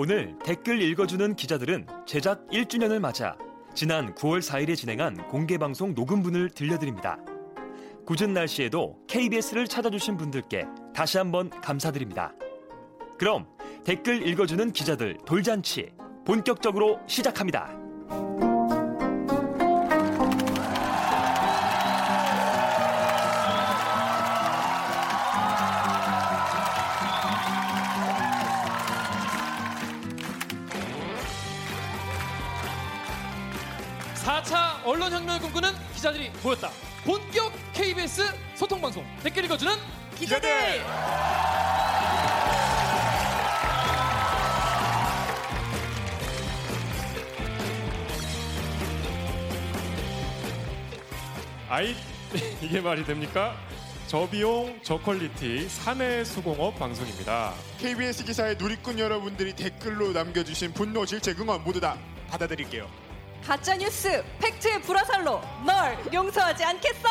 오늘 댓글 읽어주는 기자들은 제작 1주년을 맞아 지난 9월 4일에 진행한 공개방송 녹음분을 들려드립니다. 굳은 날씨에도 KBS를 찾아주신 분들께 다시 한번 감사드립니다. 그럼 댓글 읽어주는 기자들 돌잔치 본격적으로 시작합니다. 기자들이 모였다. 본격 KBS 소통 방송 댓글 읽어주는 기자들! 아이 이게 말이 됩니까? 저비용 저퀄리티 사내 수공업 방송입니다. KBS 기사의 누리꾼 여러분들이 댓글로 남겨주신 분노, 질책, 응원 모두 다 받아드릴게요. 가짜 뉴스 팩트의 불화살로 널 용서하지 않겠어.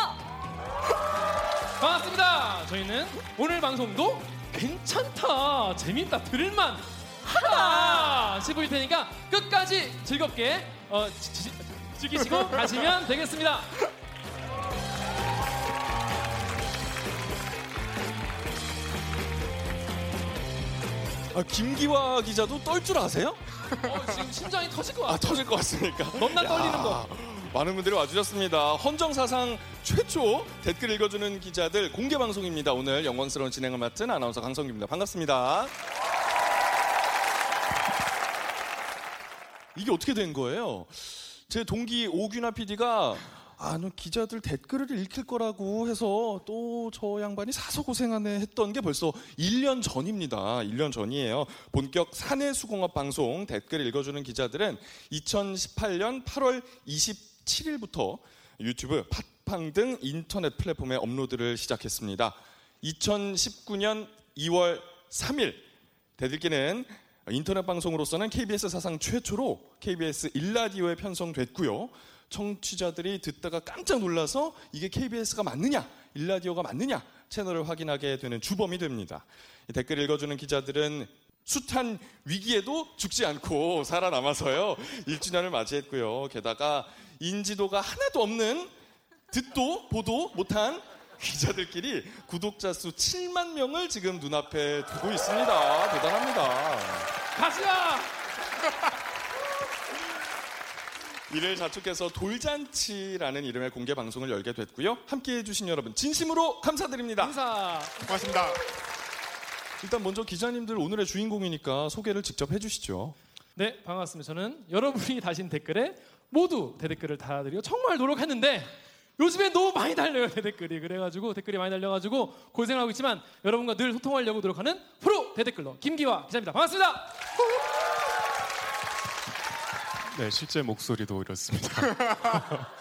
반갑습니다. 저희는 오늘 방송도 괜찮다, 재밌다, 들을만 하다 싶을 테니까 끝까지 즐겁게 어, 지- 지- 즐기시고 가시면 되겠습니다. 아, 김기화 기자도 떨 줄 아세요? 어, 지금 심장이 터질 것 아 같아. 터질 것 같습니까? 넘나 야, 떨리는 거. 많은 분들이 와주셨습니다. 헌정 사상 최초 댓글 읽어주는 기자들 공개 방송입니다. 오늘 영광스러운 진행을 맡은 아나운서 강성규입니다. 반갑습니다. 이게 어떻게 된 거예요? 제 동기 오균아 PD가 아, 너 기자들 댓글을 읽힐 거라고 해서 또 저 양반이 사서 고생하네 했던 게 벌써 1년 전입니다. 1년 전이에요. 본격 사내 수공업 방송 댓글 읽어주는 기자들은 2018년 8월 27일부터 유튜브, 팟빵 등 인터넷 플랫폼에 업로드를 시작했습니다. 2019년 2월 3일 대들기는 인터넷 방송으로서는 KBS 사상 최초로 KBS 일라디오에 편성됐고요. 청취자들이 듣다가 깜짝 놀라서 이게 KBS가 맞느냐, 일라디오가 맞느냐 채널을 확인하게 되는 주범이 됩니다. 이 댓글 읽어주는 기자들은 숱한 위기에도 죽지 않고 살아남아서요. 1주년을 맞이했고요. 게다가 인지도가 하나도 없는 듣도 보도 못한 기자들끼리 구독자 수 7만 명을 지금 눈앞에 두고 있습니다. 대단합니다. 가시야! 이를 자축해서 돌잔치라는 이름의 공개 방송을 열게 됐고요. 함께 해주신 여러분 진심으로 감사드립니다. 인사. 고맙습니다. 일단 먼저 기자님들 오늘의 주인공이니까 소개를 직접 해주시죠. 네, 반갑습니다. 저는 여러분이 다신 댓글에 모두 대댓글을 달아드리고 정말 노력했는데 요즘에 너무 많이 달려요 대댓글이 그래가지고 댓글이 많이 달려가지고 고생하고 있지만 여러분과 늘 소통하려고 노력하는 프로 대댓글러 김기화 기자입니다. 반갑습니다. 네, 실제 목소리도 이렇습니다.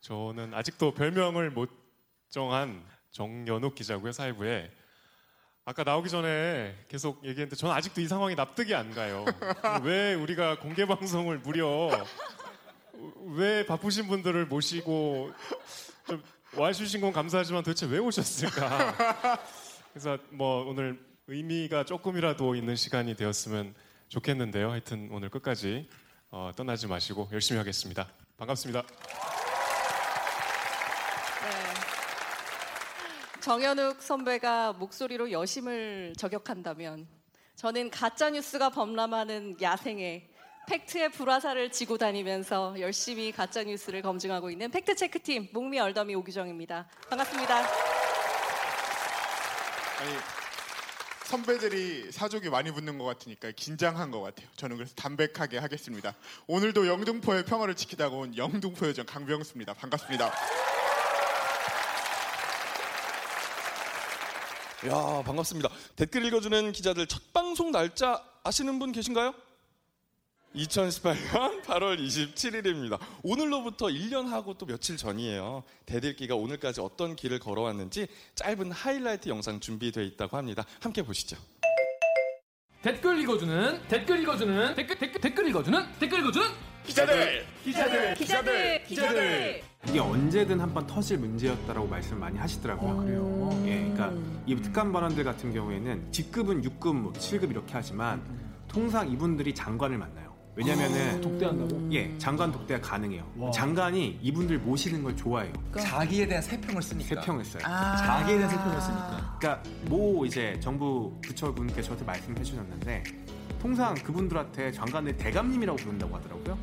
저는 아직도 별명을 못 정한 정연욱 기자고요, 사회부에. 아까 나오기 전에 계속 얘기했는데 저는 아직도 이 상황이 납득이 안 가요. 왜 우리가 공개 방송을 무려 왜 바쁘신 분들을 모시고 좀 와주신 건 감사하지만 도대체 왜 오셨을까? 그래서 뭐 오늘 의미가 조금이라도 있는 시간이 되었으면 좋겠는데요. 하여튼 오늘 끝까지 어, 떠나지 마시고 열심히 하겠습니다. 반갑습니다. 정연욱 선배가 목소리로 여심을 저격한다면 저는 가짜 뉴스가 범람하는 야생에 팩트의 불화살을 지고 다니면서 열심히 가짜 뉴스를 검증하고 있는 팩트 체크 팀 목미 얼더미 오규정입니다. 반갑습니다. 아니, 선배들이 사족이 많이 붙는 것 같으니까 긴장한 것 같아요. 저는 그래서 담백하게 하겠습니다. 오늘도 영등포의 평화를 지키다가 온 영등포 요정 강병수입니다. 반갑습니다. 야 반갑습니다. 댓글 읽어주는 기자들 첫 방송 날짜 아시는 분 계신가요? 2018년 8월 27일입니다. 오늘로부터 1년 하고 또 며칠 전이에요. 대들기가 오늘까지 어떤 길을 걸어왔는지 짧은 하이라이트 영상 준비되어 있다고 합니다. 함께 보시죠. 댓글 읽어주는 댓글 읽어주는 댓글 댓글 댓글 읽어주는 댓글 읽어주는 기자들! 기자들 기자들, 기자들. 이게 언제든 한 번 터질 문제였다라고 말씀을 많이 하시더라고요. 그래요. 예, 그러니까 이 특감 발언들 같은 경우에는 직급은 6급, 뭐 7급 이렇게 하지만 통상 이분들이 장관을 만나요. 왜냐면은 독대한다고? 예 장관 독대가 가능해요. 와. 장관이 이분들 모시는 걸 좋아해요. 자기에 대한 세평을 쓰니까. 세평을 써요. 아. 자기에 대한 세평을 쓰니까. 그러니까 모 이제 정부 부처분께 저한테 말씀해 주셨는데 통상 그분들한테 장관을 대감님이라고 부른다고 하더라고요.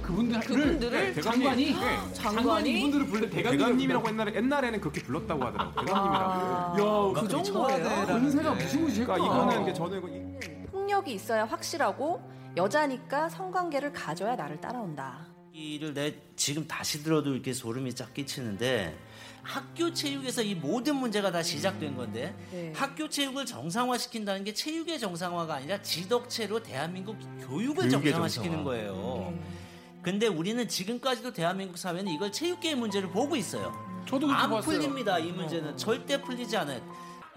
그분들 그분들을 대감님. 장관이 네. 장관이 이분들을 불러 대감님이라고 옛날에 옛날에는 그렇게 불렀다고 하더라고요. 대감님이라고. 아, 그 정도예요? 은세가 무시무시했다. 그러니까 이거는 이게 저는 이거 폭력이 있어야 확실하고 여자니까 성관계를 가져야 나를 따라온다. 이를 내 지금 다시 들어도 이렇게 소름이 쫙 끼치는데 학교 체육에서 이 모든 문제가 다 시작된 건데 네. 학교 체육을 정상화시킨다는 게 체육의 정상화가 아니라 지덕체로 대한민국 교육을 정상화시키는 정상화. 거예요. 근데 우리는 지금까지도 대한민국 사회는 이걸 체육계의 문제를 보고 있어요. 저도 안 봤어요. 풀립니다. 이 문제는 절대 풀리지 않아요.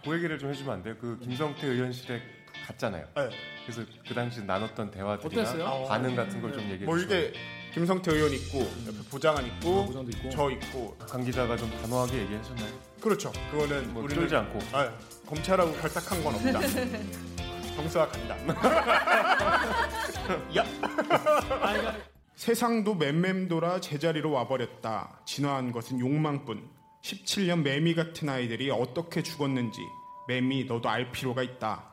그 얘기를 좀 해주면 안 돼요? 그 김성태 의원실에 갔잖아요. 네. 그래서 그 당시 나눴던 대화들이나 어땠어요? 반응 같은 걸 좀 얘기해 뭐 주시면 이게 김성태 의원 있고 옆에 보좌관 있고 보장도 있고. 저 있고 강 기자가 좀 단호하게 얘기하셨나요? 그렇죠. 그거는 뭐 우리는 쫄지 않고 아, 검찰하고 결탁한 건 없다. 정수가 간다. 야. 세상도 맴맴돌아 제자리로 와버렸다. 진화한 것은 욕망뿐. 17년 매미 같은 아이들이 어떻게 죽었는지 매미 너도 알 필요가 있다.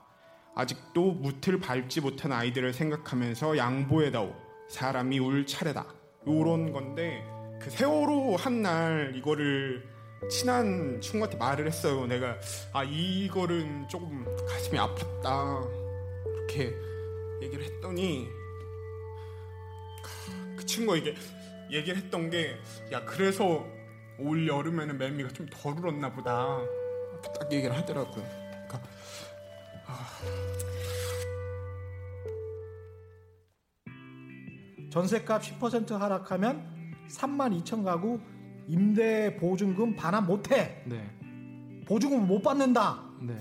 아직도 무틀 밟지 못한 아이들을 생각하면서 양보해다오. 사람이 울 차례다. 요런 건데 그 세월호 한 날 이거를 친한 친구한테 말을 했어요. 내가 아 이거는 조금 가슴이 아팠다. 이렇게 얘기를 했더니 그 친구가 이게 얘기를 했던 게 야 그래서 올 여름에는 매미가 좀 덜 울었나 보다. 딱 얘기를 하더라고요. 그러니까 전세값 10% 하락하면 3만 2천 가구 임대 보증금 반환 못해. 네. 보증금 못 받는다. 네.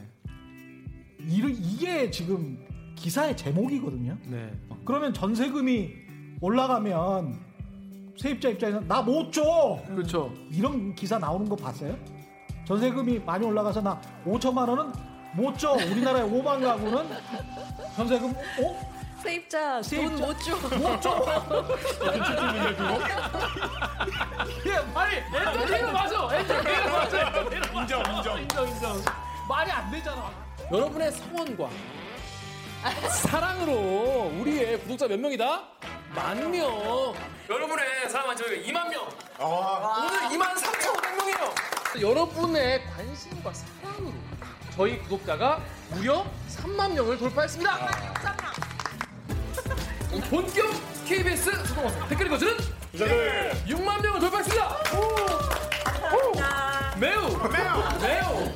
이, 이게 지금 기사의 제목이거든요. 네. 그러면 전세금이 올라가면 세입자 입장에서 나 못 줘. 그렇죠. 이런 기사 나오는 거 봤어요? 전세금이 많이 올라가서 나 5천만 원은 못 줘. 우리나라의 5만 가구는 전세금 어? 세입자 세입자. 돈 못 줘. 못 줘. 예, 아니, 엔터테이너 맞아. 엔터테이너 맞아. 인정 인정. 인정, 인정. 말이 안 되잖아. 여러분의 성원과 사랑으로 우리의 구독자 몇 명이다? 만 명. 여러분의 사랑한 저희가 2만 명. 오늘 2만 3,500명이에요. 여러분의 관심과 사랑으로 저희 구독자가 무려 3만 명을 돌파했습니다. 본격 KBS 소통방송 댓글 읽어주는 기자들 6만 명을 돌파했습니다. 오! 오! 매우 매우 매우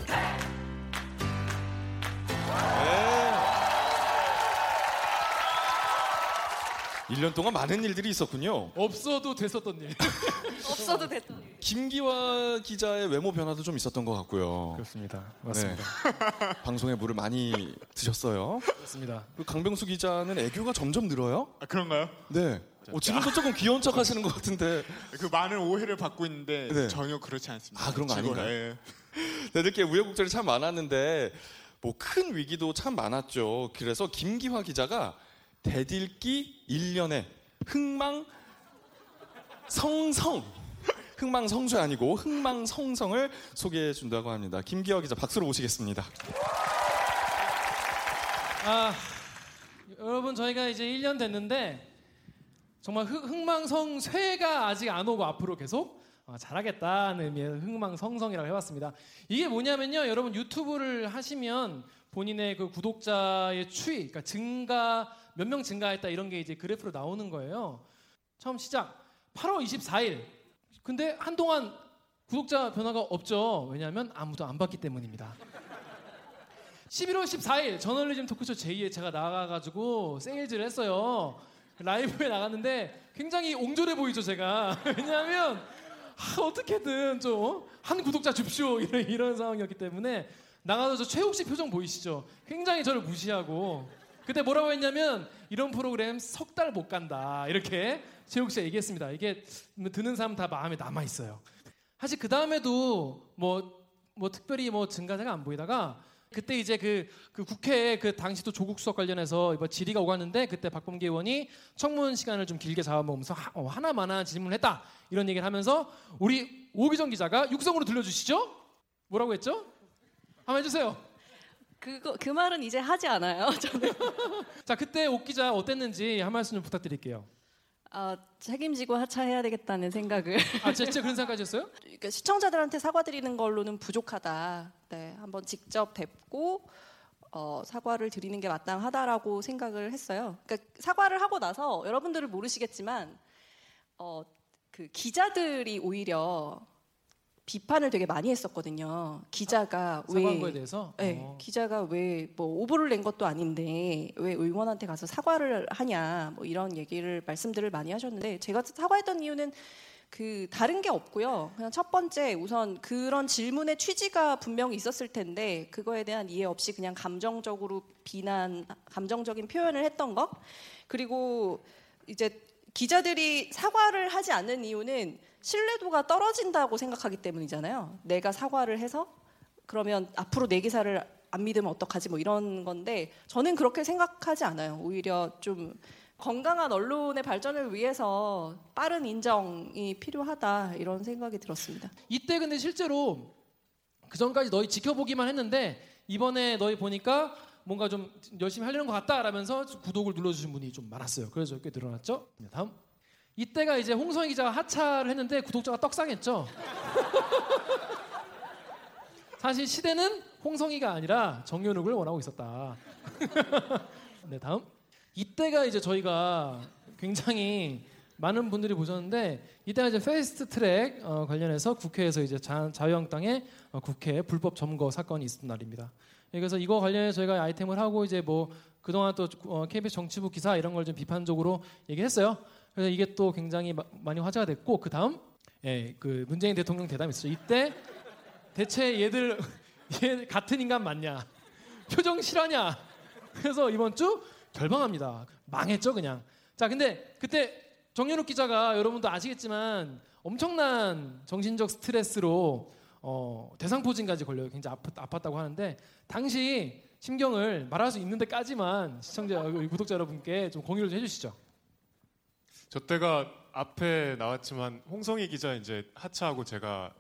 1년 동안 많은 일들이 있었군요. 없어도 됐었던 일. 없어도 됐다. 김기화 기자의 외모 변화도 좀 있었던 것 같고요. 그렇습니다. 네. 방송에 물을 많이 드셨어요. 그렇습니다. 그리고 강병수 기자는 애교가 점점 늘어요. 아, 그런가요? 네. 어, 지금도 조금 귀여운 척 하시는 것 같은데. 그 많은 오해를 받고 있는데 네. 전혀 그렇지 않습니다. 아, 그런 거 아닌가요? 예. 내들께 우여곡절이 참 많았는데 뭐 큰 위기도 참 많았죠. 그래서 김기화 기자가 대들기 1년에 흥망 성성 흥망성쇠 아니고 흥망 성성을 소개해 준다고 합니다. 김기화 기자 박수로 모시겠습니다. 아, 여러분 저희가 이제 1년 됐는데 정말 흥, 흥망성 쇠가 아직 안 오고 앞으로 계속 어, 잘하겠다는 의미의 흥망성성이라고 해봤습니다. 이게 뭐냐면요, 여러분 유튜브를 하시면 본인의 그 구독자의 추이, 그러니까 증가 몇 명 증가했다 이런 게 이제 그래프로 나오는 거예요. 처음 시작 8월 24일. 근데 한동안 구독자 변화가 없죠. 왜냐하면 아무도 안 봤기 때문입니다. 11월 14일 저널리즘 토크쇼 제2에 제가 나가가지고 세일즈를 했어요. 라이브에 나갔는데 굉장히 옹졸해 보이죠 제가. 왜냐하면 아, 어떻게든 좀 한 구독자 줍쇼 이런, 이런 상황이었기 때문에 나가서 저 최욱 씨 표정 보이시죠? 굉장히 저를 무시하고 그때 뭐라고 했냐면 이런 프로그램 석 달 못 간다 이렇게 최욱 씨가 얘기했습니다. 이게 뭐 듣는 사람 다 마음에 남아 있어요. 사실 그 다음에도 뭐 뭐 특별히 뭐 증가세가 안 보이다가 그때 이제 그, 그 국회에 그 당시도 조국 수석 관련해서 이번 질의가 오갔는데 그때 박범계 의원이 청문 시간을 좀 길게 잡아먹으면서 하, 어, 하나만한 질문을 했다 이런 얘기를 하면서 우리 오기정 기자가 육성으로 들려주시죠. 뭐라고 했죠? 한번 해주세요. 그거 그 말은 이제 하지 않아요. 저는 자 그때 옥 기자 어땠는지 한 말씀 좀 부탁드릴게요. 아, 책임지고 하차해야 되겠다는 생각을 아 진짜 그런 생각하셨어요? 그러니까 시청자들한테 사과드리는 걸로는 부족하다. 네, 한번 직접 뵙고 어, 사과를 드리는 게 마땅하다라고 생각을 했어요. 그러니까 사과를 하고 나서 여러분들은 모르시겠지만 어, 그 기자들이 오히려 비판을 되게 많이 했었거든요. 기자가 왜 사과한 대해서. 네, 어. 기자가 왜 뭐 오보를 낸 것도 아닌데 왜 의원한테 가서 사과를 하냐 뭐 이런 얘기를 말씀들을 많이 하셨는데 제가 사과했던 이유는 그 다른 게 없고요. 그냥 첫 번째 우선 그런 질문의 취지가 분명히 있었을 텐데 그거에 대한 이해 없이 그냥 감정적으로 비난, 감정적인 표현을 했던 것 그리고 이제 기자들이 사과를 하지 않는 이유는 신뢰도가 떨어진다고 생각하기 때문이잖아요. 내가 사과를 해서 그러면 앞으로 내 기사를 안 믿으면 어떡하지 뭐 이런 건데 저는 그렇게 생각하지 않아요. 오히려 좀 건강한 언론의 발전을 위해서 빠른 인정이 필요하다 이런 생각이 들었습니다. 이때 근데 실제로 그 전까지 너희 지켜보기만 했는데 이번에 너희 보니까 뭔가 좀 열심히 하려는 것 같다라면서 구독을 눌러주신 분이 좀 많았어요. 그래서 꽤 늘어났죠. 네, 다음. 이때가 이제 홍성희 기자가 하차를 했는데 구독자가 떡상했죠. 사실 시대는 홍성희가 아니라 정연욱을 원하고 있었다. 네, 다음. 이때가 이제 저희가 굉장히 많은 분들이 보셨는데 이때가 이제 패스트 트랙 어, 관련해서 국회에서 이제 자, 자유한국당의 어, 국회 불법 점거 사건이 있었던 날입니다. 예, 그래서 이거 관련해서 저희가 아이템을 하고 이제 뭐 그동안 또 어, KBS 정치부 기사 이런 걸 좀 비판적으로 얘기했어요. 그래서 이게 또 굉장히 마- 많이 화제가 됐고 그 다음 예, 그 문재인 대통령 대담이 있었죠. 이때 대체 얘들 얘 같은 인간 맞냐? 표정 실화냐? 그래서 이번 주 결방합니다. 망했죠 그냥. 자 근데 그때 정연욱 기자가 여러분도 아시겠지만 엄청난 정신적 스트레스로 어, 대상포진까지 걸려요. 굉장히 아팠, 아팠다고 하는데 당시 심경을 말할 수 있는 데까지만 시청자 우리 구독자 여러분께 좀 공유를 좀 해주시죠. 저 때가 앞에 나왔지만 홍성희 기자 이제 하차하고 제가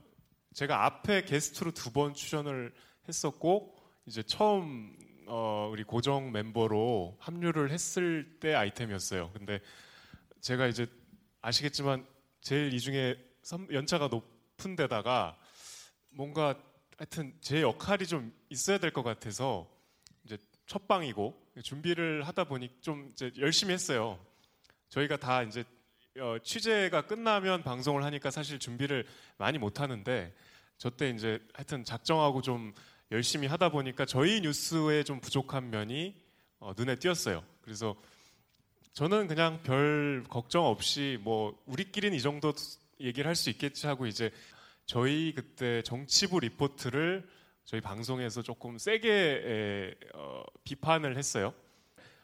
제가 앞에 게스트로 두 번 출연을 했었고 이제 처음 어, 우리 고정 멤버로 합류를 했을 때 아이템이었어요. 근데 제가 이제 아시겠지만 제일 이 중에 선- 연차가 높은 데다가 뭔가 하여튼 제 역할이 좀 있어야 될 것 같아서 이제 첫 방이고 준비를 하다 보니 좀 이제 열심히 했어요. 저희가 다 이제 어, 취재가 끝나면 방송을 하니까 사실 준비를 많이 못 하는데 저 때 이제 하여튼 작정하고 좀 열심히 하다 보니까 저희 뉴스에 좀 부족한 면이 어, 눈에 띄었어요. 그래서 저는 그냥 별 걱정 없이 뭐 우리끼리는 이 정도 얘기를 할 수 있겠지 하고 이제 저희 그때 정치부 리포트를 저희 방송에서 조금 세게 에, 어, 비판을 했어요.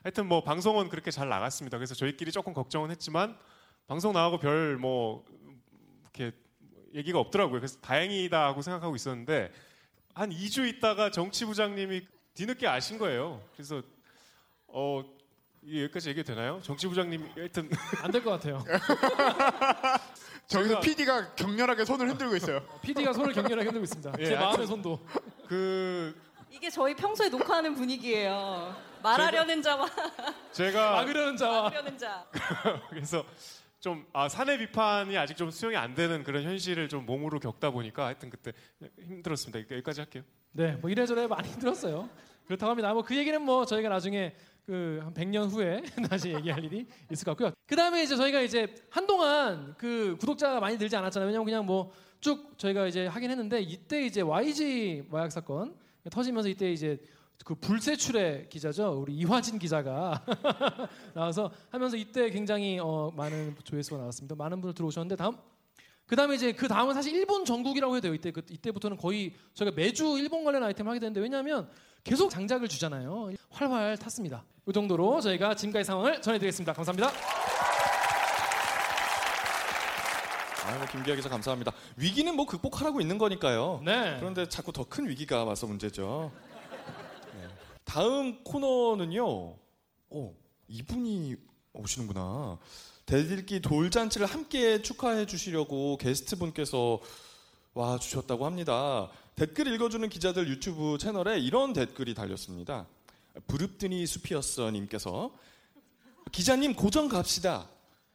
하여튼 뭐 방송은 그렇게 잘 나갔습니다. 그래서 저희끼리 조금 걱정은 했지만 방송 나가고 별 뭐 이렇게 얘기가 없더라고요. 그래서 다행이다 하고 생각하고 있었는데 한 2주 있다가 정치부장님이 뒤늦게 아신 거예요. 그래서 어 여기까지 얘기 되나요? 정치부장님 하여튼 안 될 것 같아요. 저기서 제가- PD가 격렬하게 손을 흔들고 있어요. PD가 손을 격렬하게 흔들고 있습니다. 예, 제 마음의 하여튼- 손도. 그 이게 저희 평소에 녹화하는 분위기예요. 말하려는 자와 제가 막으려는 자와 막으려는 자. 그래서 좀 아, 사내 비판이 아직 좀 수용이 안 되는 그런 현실을 좀 몸으로 겪다 보니까 하여튼 그때 힘들었습니다. 여기까지 할게요. 네, 뭐 이래저래 많이 들었어요. 그렇다고 합니다. 뭐 그 얘기는 뭐 저희가 나중에 그 한 100년 후에 다시 얘기할 일이 있을 것 같고요. 그 다음에 이제 저희가 이제 한동안 그 구독자가 많이 늘지 않았잖아요. 왜냐면 그냥 뭐 쭉 저희가 이제 하긴 했는데 이때 이제 YG 마약 사건 터지면서 이때 이제 그 불세출의 기자죠. 우리 이화진 기자가 나와서 하면서 이때 굉장히 어, 많은 조회수가 나왔습니다. 많은 분들 들어오셨는데 다음 그 다음에 이제 그 다음은 사실 일본 전국이라고 해야 돼요. 이때 그, 이때부터는 거의 저희가 매주 일본 관련 아이템 하게 되는데 왜냐하면 계속 장작을 주잖아요. 활활 탔습니다. 이 정도로 저희가 지금까지 상황을 전해드리겠습니다. 감사합니다. 아, 뭐 김기아 기자 감사합니다. 위기는 뭐 극복하라고 있는 거니까요. 네. 그런데 자꾸 더 큰 위기가 와서 문제죠. 다음 코너는요. 어, 이분이 오시는구나. 대들기 돌잔치를 함께 축하해 주시려고 게스트 분께서 와 주셨다고 합니다. 댓글 읽어주는 기자들 유튜브 채널에 이런 댓글이 달렸습니다. 부릅드니 수피어서 님께서 기자님 고정 갑시다.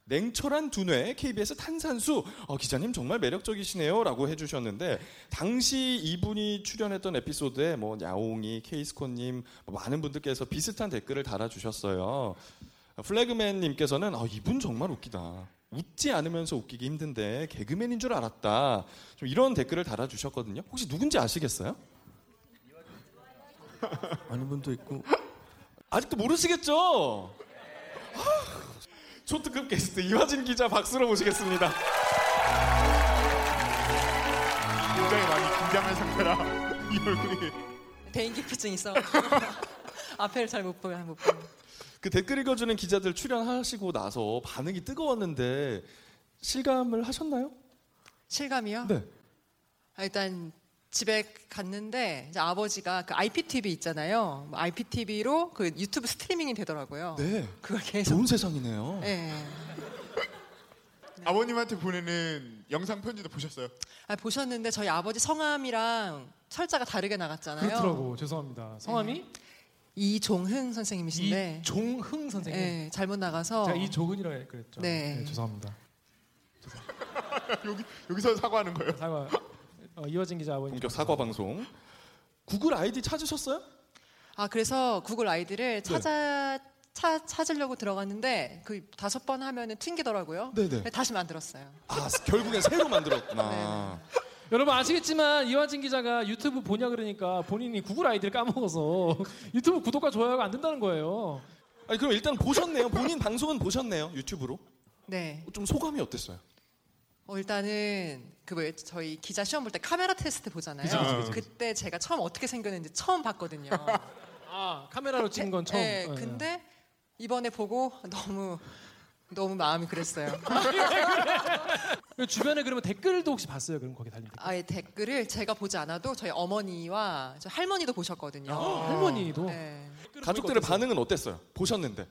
냉철한 두뇌 KBS 탄산수 어, 기자님 정말 매력적이시네요라고 해주셨는데 당시 이분이 출연했던 에피소드에 뭐 야옹이 케이스콘님 뭐 많은 분들께서 비슷한 댓글을 달아주셨어요. 플래그맨님께서는 아, 이분 정말 웃기다. 웃지 않으면서 웃기기 힘든데 개그맨인 줄 알았다. 좀 이런 댓글을 달아주셨거든요. 혹시 누군지 아시겠어요? 아는 분도 있고 아직도 모르시겠죠? 초특급 게스트 이화진 기자 박수로 모시겠습니다. 굉장히 많이 긴장한 상태라 이 얼굴이 대인기피증 있어. 앞에를 잘 못 보면 못 보면. 그 댓글 읽어주는 기자들 출연하시고 나서 반응이 뜨거웠는데 실감을 하셨나요? 실감이요? 네. 아, 일단 집에 갔는데 이제 아버지가 그 IPTV 있잖아요. 뭐 IPTV로 그 유튜브 스트리밍이 되더라고요. 네. 그걸 계속. 좋은 세상이네요. 네. 아버님한테 보내는 영상 편지도 보셨어요? 아, 보셨는데 저희 아버지 성함이랑 철자가 다르게 나갔잖아요. 그렇더라고. 죄송합니다. 성함이 이종흥 선생님이신데. 이종흥 선생님. 네, 잘못 나가서. 제가 이종은이라고 그랬죠. 네. 죄송합니다. 여기 여기서 사과하는 거예요? 사과. 어, 이화진 기자 아버님. 본격 사과 방송. 구글 아이디 찾으셨어요? 아 그래서 구글 네. 아이디를 찾아 차, 찾으려고 들어갔는데 그 다섯 번 하면은 튕기더라고요. 네네. 다시 만들었어요. 아 결국엔 새로 만들었구나. 여러분 아시겠지만 이화진 기자가 유튜브 보냐 그러니까 본인이 구글 아이디를 까먹어서 유튜브 구독과 좋아요가 안 된다는 거예요. 아니 그럼 일단 보셨네요. 본인 방송은 보셨네요. 유튜브로. 네. 좀 소감이 어땠어요? 어, 일단은 그 왜 저희 기자 시험 볼 때 카메라 테스트 보잖아요. 그죠, 그죠, 그죠. 그때 제가 처음 어떻게 생겼는지 처음 봤거든요. 아 카메라로 찍은 건 처음. 네, 어, 근데 이번에 보고 너무 너무 마음이 그랬어요. 그 주변에 그러면 댓글도 혹시 봤어요? 그럼 거기 달린 댓글. 아예 댓글을 제가 보지 않아도 저희 어머니와 저 할머니도 보셨거든요. 할머니도. 네. 가족들의 반응은 어땠어요? 보셨는데.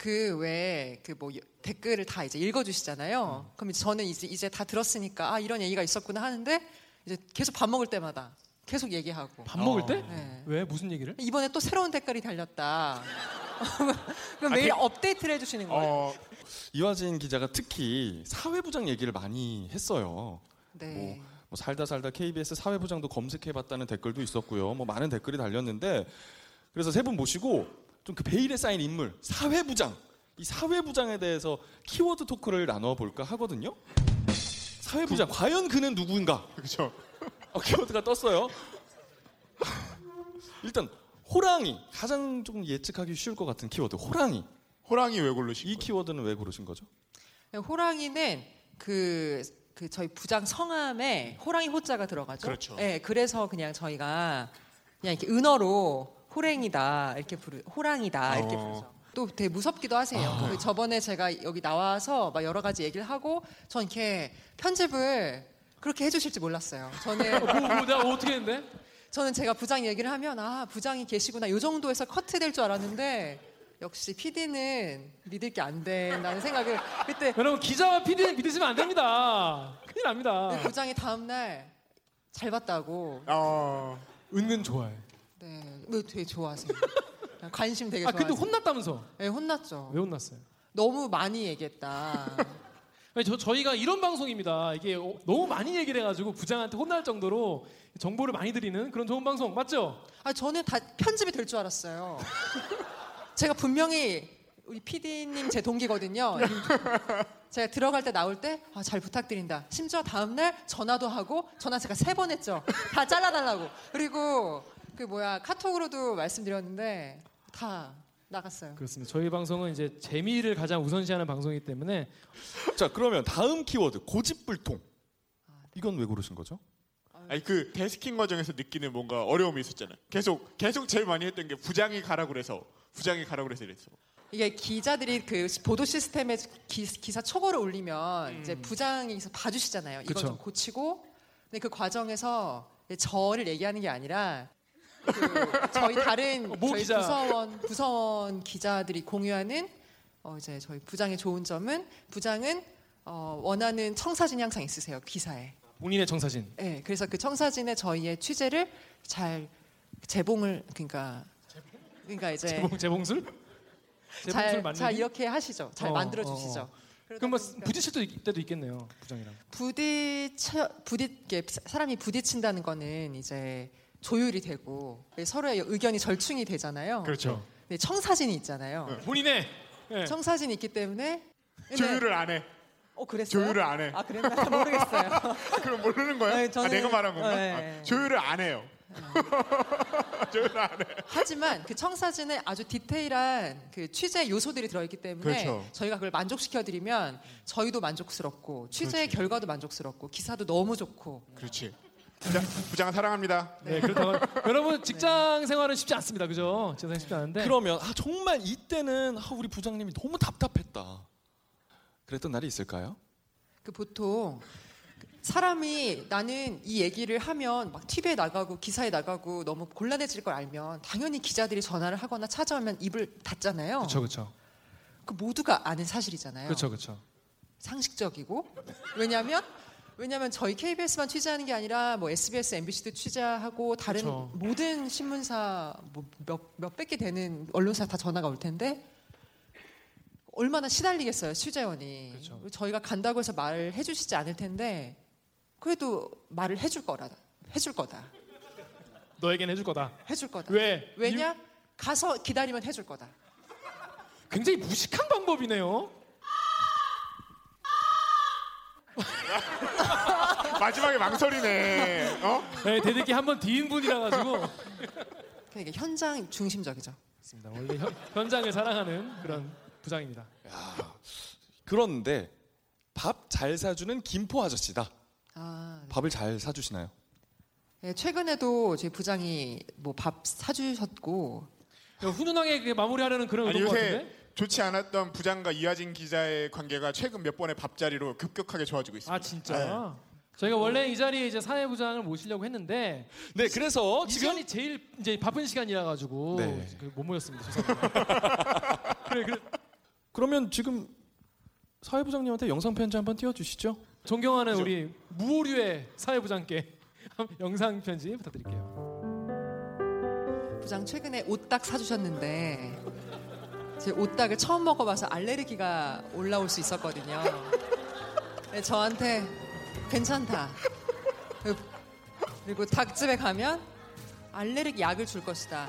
그왜그뭐 댓글을 다 이제 읽어주시잖아요. 그럼 이제 저는 이제 이제 다 들었으니까 아 이런 얘기가 있었구나 하는데 이제 계속 밥 먹을 때마다 계속 얘기하고. 밥 먹을 때? 네. 왜 무슨 얘기를? 이번에 또 새로운 댓글이 달렸다. 그럼 매일 업데이트를 해주시는 거예요. 이화진 기자가 특히 사회부장 얘기를 많이 했어요. 네. 뭐, 뭐 살다 살다 KBS 사회부장도 검색해봤다는 댓글도 있었고요. 뭐 많은 댓글이 달렸는데 그래서 세 분 모시고 좀 그 베일에 쌓인 인물 사회부장 이 사회부장에 대해서 키워드 토크를 나눠 볼까 하거든요. 사회부장 과연 그는 누구인가? 그렇죠. 어, 키워드가 떴어요. 일단 호랑이 가장 좀 예측하기 쉬울 것 같은 키워드 호랑이. 호랑이 왜 고르신 이 키워드는 왜 고르신 거죠? 네, 호랑이는 그, 그 저희 부장 성함에 호랑이 호자가 들어가죠. 그렇죠. 네, 그래서 그냥 저희가 그냥 이렇게 은어로 호랭이다 이렇게 부르 호랑이다 이렇게 어. 부르죠. 또 되게 무섭기도 하세요. 그 저번에 제가 여기 나와서 막 여러 가지 얘기를 하고 전 이렇게 편집을 그렇게 해주실지 몰랐어요. 저는 뭐, 뭐, 내가 어떻게 했는데? 저는 제가 부장 얘기를 하면 아 부장이 계시구나 이 정도에서 커트 될 줄 알았는데 역시 PD는 믿을 게 안 된다는 생각을 그때 여러분 기자와 PD는 믿으시면 안 됩니다. 큰일 납니다. 네, 부장이 다음 날 잘 봤다고. 어. 은근 좋아해. 네, 왜 되게 좋아하세요. 관심 되게 아 좋아하세요. 근데 혼났다면서? 네, 혼났죠. 왜 혼났어요? 너무 많이 얘기했다. 저, 저희가 이런 방송입니다. 이게 어, 너무 많이 얘기를 해가지고 부장한테 혼날 정도로 정보를 많이 드리는 그런 좋은 방송 맞죠? 아 저는 다 편집이 될 줄 알았어요. 제가 분명히 우리 PD님 제 동기거든요. 제가 들어갈 때 나올 때 아, 잘 부탁드린다. 심지어 다음 날 전화도 하고 전화 제가 세 번 했죠. 다 잘라달라고. 그리고 그 뭐야 카톡으로도 말씀드렸는데 다 나갔어요. 그렇습니다. 저희 방송은 이제 재미를 가장 우선시하는 방송이기 때문에 자 그러면 다음 키워드 고집불통. 이건 왜 고르신 거죠? 아니 그 데스킹 과정에서 느끼는 뭔가 어려움이 있었잖아요. 계속 계속 제일 많이 했던 게 부장이 가라 그래서 부장이 가라 그래서 이랬어. 이게 기자들이 그 보도 시스템에 기, 사 초고를 올리면 이제 부장이서 봐주시잖아요. 이거. 좀 고치고. 근데 그 과정에서 저를 얘기하는 게 아니라 그 저희 다른 모 저희 기자. 부서원 부서원 기자들이 공유하는 어 이제 저희 부장의 좋은 점은 부장은 어 원하는 청사진이 항상 있으세요 기사에. 본인의 청사진. 네, 그래서 그 청사진에 저희의 취재를 잘 재봉을 그러니까 그러니까 이제 재봉 재봉술? 재봉술 잘, 만들기? 잘 이렇게 하시죠. 잘 어, 만들어 주시죠. 어, 어. 그럼 뭐 부딪힐 때도, 있- 있겠네요 부장이랑. 부딪혀 부딪 이게 사람이 부딪힌다는 거는 이제 조율이 되고 서로의 의견이 절충이 되잖아요. 그렇죠. 네, 청사진이 있잖아요. 본인의 네. 청사진이 있기 때문에 조율을 안 해. 어 그랬어요? 조율을 안 해. 아 그랬나 모르겠어요. 그럼 모르는 거예요? 네, 아, 저는- 내가 말한 건가? 네. 아, 조율을 안 해요. 조율을 안 해. 하지만 그 청사진에 아주 디테일한 그 취재 요소들이 들어있기 때문에 그렇죠. 저희가 그걸 만족시켜드리면 저희도 만족스럽고 취재의 그렇지. 결과도 만족스럽고 기사도 너무 좋고 그렇지. 부장, 부장은 사랑합니다. 네 그렇다고 여러분 직장 생활은 쉽지 않습니다 그죠? 직장 생활 쉽지 않은데. 그러면 아, 정말 이때는 아, 우리 부장님이 너무 답답했다. 그랬던 날이 있을까요? 그 보통 사람이 나는 이 얘기를 하면 막 TV에 나가고 기사에 나가고 너무 곤란해질 걸 알면 당연히 기자들이 전화를 하거나 찾아오면 입을 닫잖아요. 그렇죠 그렇죠. 그 모두가 아는 사실이잖아요. 그렇죠 그렇죠. 상식적이고 왜냐하면 왜냐하면 저희 KBS만 취재하는 게 아니라 뭐 SBS, MBC도 취재하고 다른 그쵸. 모든 신문사 뭐 몇 몇백 개 되는 언론사 다 전화가 올 텐데 얼마나 시달리겠어요 취재원이. 저희가 간다고 해서 말을 해주시지 않을 텐데 그래도 말을 해줄 거라 해줄 거다. 너에겐 해줄 거다. 해줄 거다. 왜? 왜냐? 가서 기다리면 해줄 거다. 굉장히 무식한 방법이네요. 마지막에 망설이네. 어? 네, 대대기 한 번 뒤인 분이라 가지고. 그러니까 현장 중심적이죠. 맞습니다. 원래 현, 현장을 사랑하는 그런 부장입니다. 그런데 밥 잘 사주는 김포 아저씨다. 아, 밥을 잘 사주시나요? 네, 최근에도 제 부장이 뭐 밥 사주셨고 훈훈하게 그 마무리하려는 그런 아니 요새 같은데. 좋지 않았던 부장과 이하진 기자의 관계가 최근 몇 번의 밥자리로 급격하게 좋아지고 있습니다. 아 진짜. 저희가 원래 이 자리에 이제 사회부장을 모시려고 했는데 네, 그래서 이 지금 시간이 제일 이제 바쁜 시간이라 가지고 네. 그못 모였습니다. 죄송합니다. 그래, 그래. 그러면 지금 사회부장님한테 영상 편지 한번 띄워주시죠. 존경하는 우리 무오류의 사회부장께 영상 편지 부탁드릴게요. 부장 최근에 오딱 사주셨는데 제 오딱을 처음 먹어봐서 알레르기가 올라올 수 있었거든요. 네, 저한테 괜찮다. 그리고- 닭집에 가면 알레르기 약을 줄 것이다.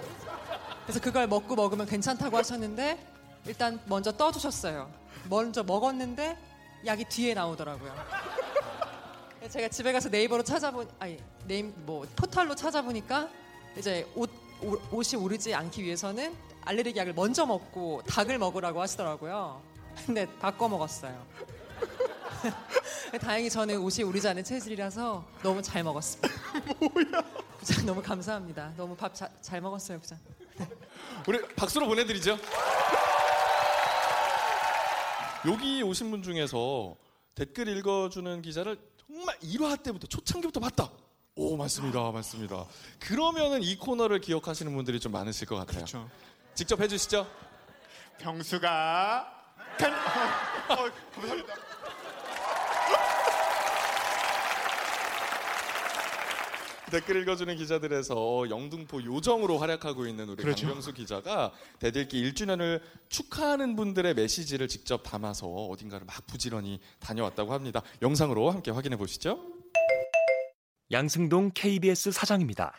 그래서 그걸 먹고 먹으면 괜찮다고 하셨는데 일단 먼저 떠주셨어요. 먼저 먹었는데 약이 뒤에 나오더라고요. 제가 집에 가서 네이버로 찾아보 아니 네임 뭐 포털로 찾아보니까 이제 옷 오- 옷이 오르지 않기 위해서는 알레르기 약을 먼저 먹고 닭을 먹으라고 하시더라고요. 근데 바꿔 먹었어요. 다행히 저는 옷이 오르지 않은 체질이라서 너무 잘 먹었습니다. 뭐야? 부장 너무 감사합니다. 너무 밥 잘 먹었어요, 부장. 우리 박수로 보내드리죠. 여기 오신 분 중에서 댓글 읽어주는 기자를 정말 1화 때부터 초창기부터 봤다. 오 맞습니다, 맞습니다. 그러면은 이 코너를 기억하시는 분들이 좀 많으실 것 같아요. 그렇죠. 직접 해주시죠. 병수가 간... 어, 감사합니다. 댓글 읽어주는 기자들에서 영등포 요정으로 활약하고 있는 우리 그렇죠. 강병수 기자가 대들기 1주년을 축하하는 분들의 메시지를 직접 담아서 어딘가를 막 부지런히 다녀왔다고 합니다. 영상으로 함께 확인해 보시죠. 양승동 KBS 사장입니다.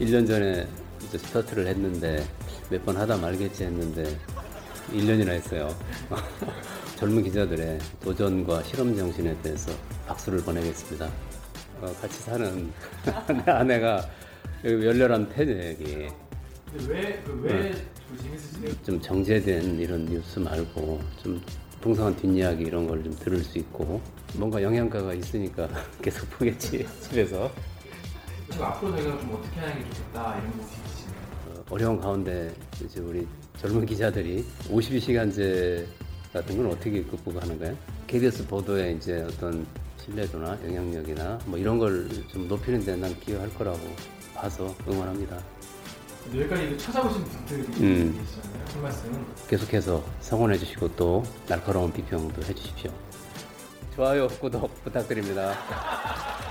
1년 전에 이제 스타트를 했는데 몇 번 하다 말겠지 했는데 1년이나 했어요. 젊은 기자들의 도전과 실험 정신에 대해서 박수를 보내겠습니다. 어, 같이 사는 내 아내가 열렬한 팬이에요, 여기. 왜, 그왜 재밌으시네요? 좀 정제된 이런 뉴스 말고 좀 풍성한 뒷이야기 이런 걸 좀 들을 수 있고 뭔가 영양가가 있으니까 계속 보겠지 집에서 지금 앞으로 저희가 좀 어떻게 하는 게 좋겠다 이런 거 있으시나요? 어, 어려운 가운데 이제 우리 젊은 기자들이 52시간제 같은 건 어떻게 극복하는 거예요? KBS 보도에 이제 어떤 신뢰도나 영향력이나 뭐 이런 걸 좀 높이는 데 난 기여할 거라고 봐서 응원합니다. 여기까지 찾아오신 분들이 음. 계시잖아요. 한 말씀. 계속해서 성원해 주시고 또 날카로운 비평도 해 주십시오. 좋아요, 구독 부탁드립니다.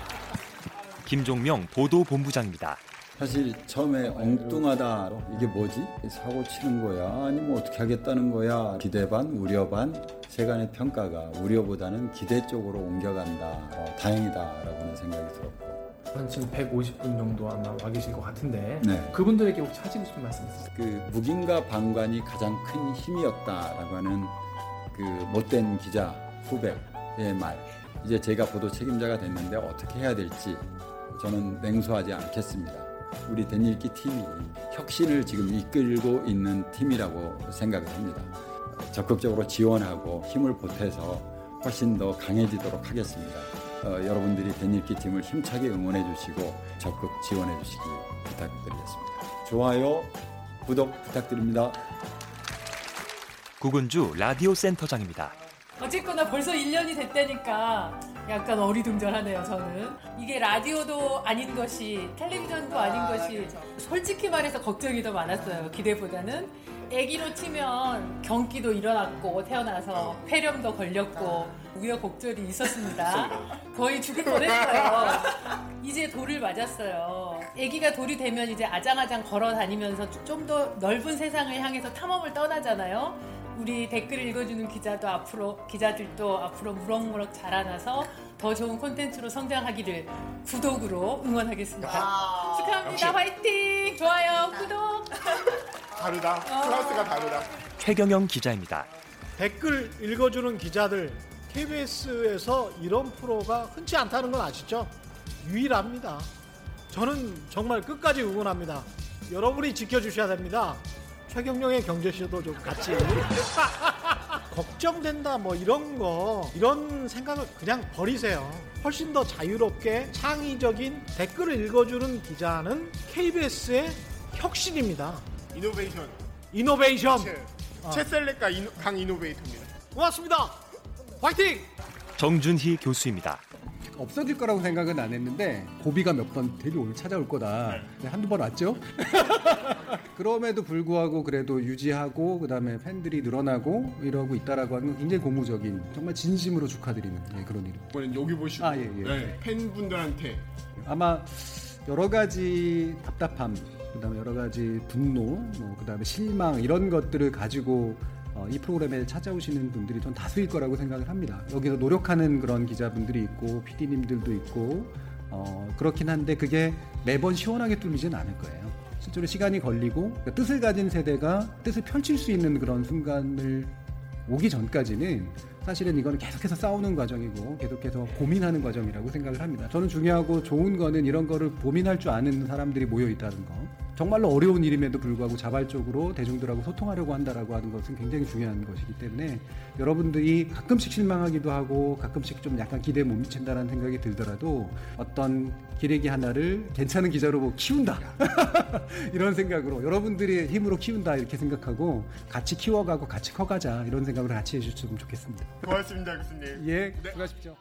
김종명 보도본부장입니다. 사실 처음에 엉뚱하다 이게 뭐지 사고 치는 거야 아니면 어떻게 하겠다는 거야 기대 반 우려 반 세간의 평가가 우려보다는 기대 쪽으로 옮겨간다 어, 다행이다라고는 생각이 들었고 한 지금 150분 정도 아마 와 계신 것 같은데 네. 그분들에게 혹시 하시고 싶은 말씀 있으세요? 그 묵인과 방관이 가장 큰 힘이었다라고 하는 그 못된 기자 후배의 말 이제 제가 보도 책임자가 됐는데 어떻게 해야 될지 저는 냉소하지 않겠습니다. 우리 대일기 팀이 혁신을 지금 이끌고 있는 팀이라고 생각을 합니다. 적극적으로 지원하고 힘을 보태서 훨씬 더 강해지도록 하겠습니다. 어, 여러분들이 대일기 팀을 힘차게 응원해 주시고 적극 지원해 주시기 부탁드리겠습니다. 좋아요, 구독 부탁드립니다. 구근주 라디오 센터장입니다. 어쨌거나 벌써 1년이 됐다니까 약간 어리둥절하네요, 저는. 이게 라디오도 아닌 것이, 텔레비전도 아닌 것이, 솔직히 말해서 걱정이 더 많았어요, 기대보다는. 아기로 치면 경기도 일어났고, 태어나서 폐렴도 걸렸고, 우여곡절이 있었습니다. 거의 죽을 뻔했어요. 이제 돌을 맞았어요. 아기가 돌이 되면 이제 아장아장 걸어 다니면서 좀 더 넓은 세상을 향해서 탐험을 떠나잖아요. 우리 댓글 읽어주는 기자도 앞으로 기자들도 앞으로 무럭무럭 자라나서 더 좋은 콘텐츠로 성장하기를 구독으로 응원하겠습니다. 축하합니다. 역시. 화이팅! 좋아요, 구독. 다르다. 클래스가 다르다. 최경영 기자입니다. 댓글 읽어주는 기자들 KBS에서 이런 프로가 흔치 않다는 건 아시죠? 유일합니다. 저는 정말 끝까지 응원합니다. 여러분이 지켜주셔야 됩니다. 최경영의 경제쇼도 좀 같이 걱정된다 뭐 이런 거 이런 생각을 그냥 버리세요. 훨씬 더 자유롭게 창의적인 댓글을 읽어주는 기자는 KBS의 혁신입니다. 이노베이션. 이노베이션. 아. 채셀렉과 이노- 강 이노베이터입니다. 고맙습니다. 화이팅! 정준희 교수입니다. 없어질 거라고 생각은 안 했는데 고비가 몇 번 되게 오늘 찾아올 거다. 네, 한두 번 왔죠. 그럼에도 불구하고 그래도 유지하고 그다음에 팬들이 늘어나고 이러고 있다라고 하는 건 굉장히 고무적인 정말 진심으로 축하드리는 예, 그런 일. 이번엔 여기 보시고 아, 예, 예. 네, 팬분들한테 아마 여러 가지 답답함, 그다음에 여러 가지 분노, 뭐 그다음에 실망 이런 것들을 가지고 어, 이 프로그램에 찾아오시는 분들이 전 다수일 거라고 생각을 합니다. 여기서 노력하는 그런 기자분들이 있고 PD님들도 있고 어, 그렇긴 한데 그게 매번 시원하게 뚫리진 않을 거예요. 실제로 시간이 걸리고 그러니까 뜻을 가진 세대가 뜻을 펼칠 수 있는 그런 순간을 오기 전까지는 사실은 이거는 계속해서 싸우는 과정이고 계속해서 고민하는 과정이라고 생각을 합니다. 저는 중요하고 좋은 거는 이런 거를 고민할 줄 아는 사람들이 모여 있다는 거. 정말로 어려운 일임에도 불구하고 자발적으로 대중들하고 소통하려고 한다라고 하는 것은 굉장히 중요한 것이기 때문에 여러분들이 가끔씩 실망하기도 하고 가끔씩 좀 약간 기대에 못 미친다라는 생각이 들더라도 어떤 기레기 하나를 괜찮은 기자로 뭐 키운다 이런 생각으로 여러분들의 힘으로 키운다 이렇게 생각하고 같이 키워가고 같이 커가자 이런 생각을 같이 해주셨으면 좋겠습니다. 고맙습니다, 교수님. 예, 수고하십시오.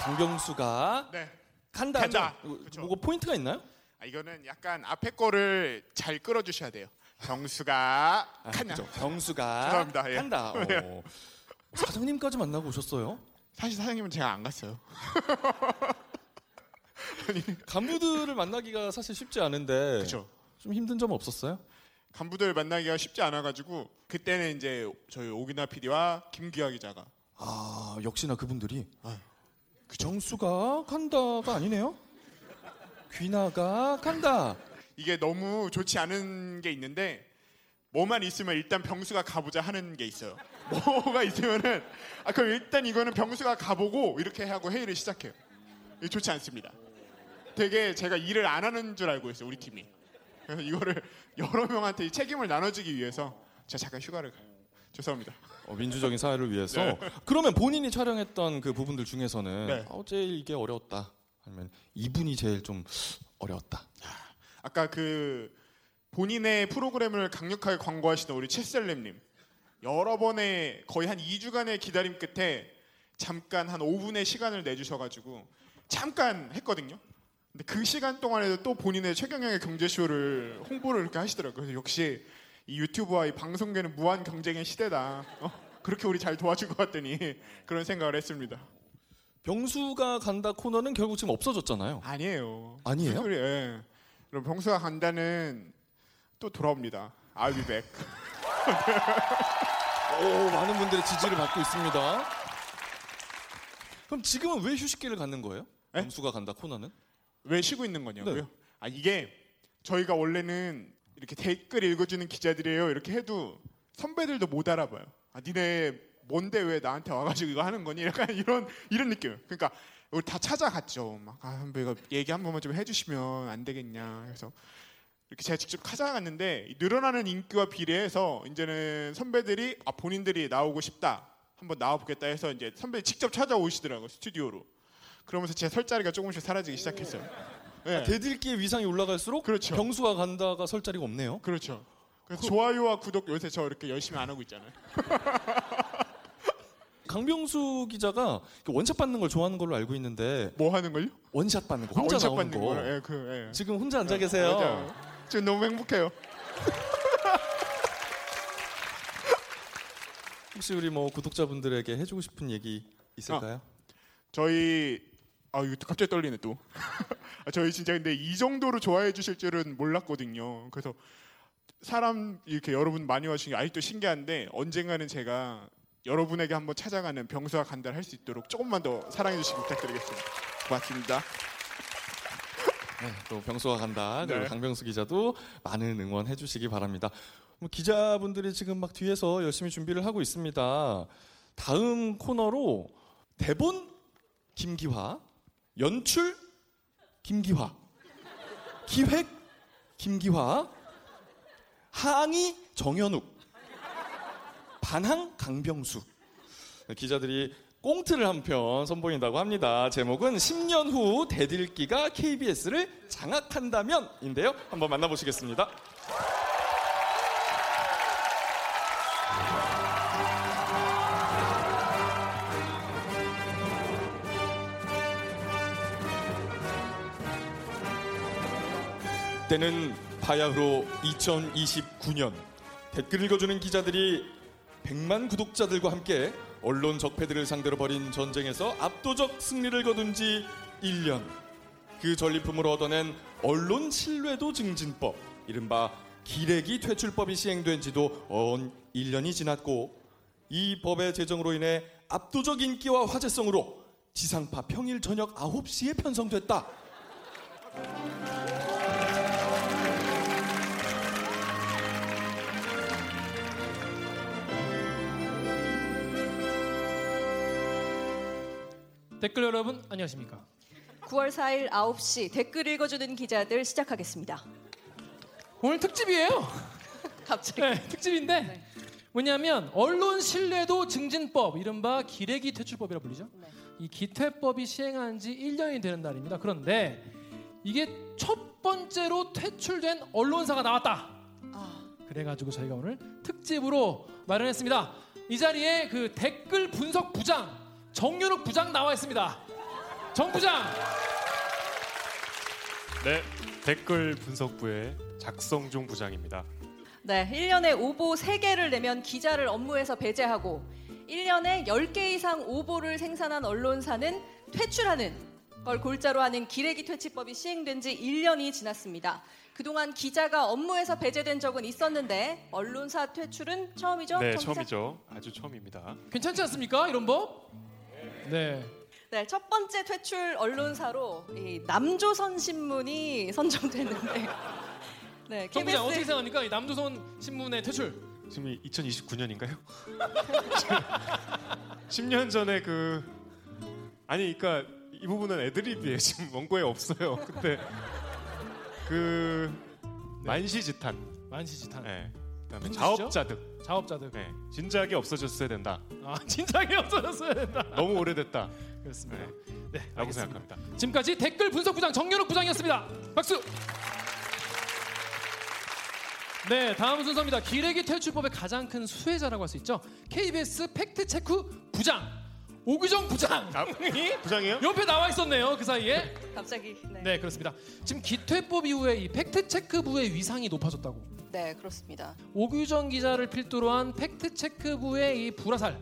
강병수가 네. 간다. 간다. 이거 뭐가 포인트가 있나요? 아, 이거는 약간 앞에 거를 잘 끌어주셔야 돼요. 병수가 간다. 그죠. 병수가 죄송합니다. 예. 간다. 어. 예. 사장님까지 만나고 오셨어요? 사실 사장님은 제가 안 갔어요. 간부들을 만나기가 사실 쉽지 않은데 그쵸. 좀 힘든 점 없었어요? 간부들 만나기가 쉽지 않아가지고 그때는 이제 저희 오기나 PD와 김기아 기자가 아 역시나 그분들이 그 정수가 간다가 아니네요. 귀나가 간다. 이게 너무 좋지 않은 게 있는데 뭐만 있으면 일단 병수가 가보자 하는 게 있어요. 뭐가 있으면은 아 그럼 일단 이거는 병수가 가보고 이렇게 하고 회의를 시작해요. 이게 좋지 않습니다. 되게 제가 일을 안 하는 줄 알고 있어요 우리 팀이. 그래서 이거를 여러 명한테 이 책임을 나눠주기 위해서 제가 잠깐 휴가를 가요. 죄송합니다. 어, 민주적인 사회를 위해서. 네. 그러면 본인이 촬영했던 그 부분들 중에서는 네. 어, 제일 이게 어려웠다. 아니면 이분이 제일 좀 어려웠다. 아까 그 본인의 프로그램을 강력하게 광고하시던 우리 채셀렘님 여러 번의 거의 한 2주간의 기다림 끝에 잠깐 한 5분의 시간을 내주셔가지고 잠깐 했거든요. 근데 그 시간 동안에도 또 본인의 최경영의 경제쇼를 홍보를 이렇게 하시더라고요. 그래서 역시 이 유튜브와 이 방송계는 무한 경쟁의 시대다. 어? 그렇게 우리 잘 도와줄 것 같더니 그런 생각을 했습니다. 병수가 간다 코너는 결국 지금 없어졌잖아요. 아니에요. 아니에요? 소리예요? 예. 그럼 병수가 간다는 또 돌아옵니다. I'll be back. 오, 많은 분들의 지지를 받고 있습니다. 그럼 지금은 왜 휴식기를 갖는 거예요? 병수가 간다 코너는? 왜 쉬고 있는 거냐고요? 네. 아 이게 저희가 원래는 이렇게 댓글 읽어주는 기자들이에요 이렇게 해도 선배들도 못 알아봐요. 아 니네 뭔데 왜 나한테 와가지고 이거 하는 거니? 약간 이런 이런 느낌. 그러니까 우리 다 찾아갔죠. 막 아, 선배 이거 얘기 한 번만 좀 해주시면 안 되겠냐. 그래서 이렇게 제가 직접 찾아갔는데 이 늘어나는 인기와 비례해서 이제는 선배들이 아 본인들이 나오고 싶다. 한번 나와 보겠다 해서 이제 선배 직접 찾아오시더라고 요 스튜디오로. 그러면서 제 설 자리가 조금씩 사라지기 시작했어요. 네. 아, 대들기의 위상이 올라갈수록 그렇죠. 병수가 간다가 설 자리가 없네요. 그렇죠. 그래서 좋아요와 구독 요새 저 이렇게 열심히 안 하고 있잖아요. 강병수 기자가 원샷 받는 걸 좋아하는 걸로 알고 있는데 뭐 하는 걸요? 원샷 받는 거 아, 혼자 원샷 나오는 받는 거. 예, 그, 예. 지금 혼자 앉아 예, 계세요. 맞아요. 지금 너무 행복해요. 혹시 우리 뭐 구독자분들에게 해주고 싶은 얘기 있을까요? 저희 아 이거 갑자기 떨리네 또. 아, 저희 진짜 근데 이 정도로 좋아해 주실 줄은 몰랐거든요. 그래서 사람 이렇게 여러분 많이 와주신 게 아직도 신기한데 언젠가는 제가 여러분에게 한번 찾아가는 병수와 간다를 할 수 있도록 조금만 더 사랑해 주시기 부탁드리겠습니다. 고맙습니다. 네, 또 병수가 간다. 그리고 네. 강병수 기자도 많은 응원해 주시기 바랍니다. 뭐 기자분들이 지금 막 뒤에서 열심히 준비를 하고 있습니다. 다음 코너로 대본 김기화, 연출 김기화, 기획 김기화, 항의 정현욱, 반항 강병수. 기자들이 꽁트를 한 편 선보인다고 합니다. 제목은 10년 후 대들기가 KBS를 장악한다면인데요. 한번 만나보시겠습니다. 때는 바야흐로 2029년 댓글 읽어주는 기자들이 100만 구독자들과 함께 언론 적폐들을 상대로 벌인 전쟁에서 압도적 승리를 거둔 지 1년. 그 전리품으로 얻어낸 언론 신뢰도 증진법, 이른바 기레기 퇴출법이 시행된 지도 언 1년이 지났고 이 법의 제정으로 인해 압도적 인기와 화제성으로 지상파 평일 저녁 9시에 편성됐다. 댓글 여러분 안녕하십니까? 9월 4일 9시 댓글 읽어주는 기자들 시작하겠습니다. 오늘 특집이에요. 갑자기. 네, 특집인데 뭐냐면 언론 신뢰도 증진법 이른바 기레기 퇴출법이라 불리죠. 이 기퇴법이 시행한 지 1년이 되는 날입니다. 그런데 이게 첫 번째로 퇴출된 언론사가 나왔다. 그래가지고 저희가 오늘 특집으로 마련했습니다. 이 자리에 그 댓글 분석 부장 정윤욱 부장 나와 있습니다. 정 부장. 네, 댓글 분석부의 작성중 부장입니다. 네, 1년에 오보 3개를 내면 기자를 업무에서 배제하고 1년에 10개 이상 오보를 생산한 언론사는 퇴출하는 걸 골자로 하는 기레기 퇴치법이 시행된 지 1년이 지났습니다. 그동안 기자가 업무에서 배제된 적은 있었는데 언론사 퇴출은 처음이죠? 네, 정 기자? 처음이죠. 아주 처음입니다. 괜찮지 않습니까? 이런 법? 네. 네, 첫 번째 퇴출 언론사로 이 남조선 신문이 선정됐는데 네, 정 부장 어떻게 생각합니까? 이 남조선 신문의 퇴출. 지금 2029년인가요? 10년 전에 그 아니 그러니까 이 부분은 애드립이에요. 지금 원고에 없어요. 근데 그 만시지탄, 만시지탄. 네. 그다음에? 자업자득, 자업자득. 네. 진작에 없어졌어야 된다. 아, 진작에 없어졌어야 된다. 너무 오래됐다. 그렇습니다. 네, 네, 라고 알겠습니다. 생각합니다. 지금까지 댓글 분석 부장 정연욱 부장이었습니다. 박수. 네, 다음 순서입니다. 기레기 퇴출법의 가장 큰 수혜자라고 할 수 있죠. KBS 팩트 체크 부장 오규정 부장이 부장이요? 옆에 나와 있었네요. 그 사이에. 갑자기 네. 네, 그렇습니다. 지금 기퇴법 이후에 이 팩트 체크부의 위상이 높아졌다고. 네, 그렇습니다. 오규정 기자를 필두로 한 팩트 체크부의 이 불화살.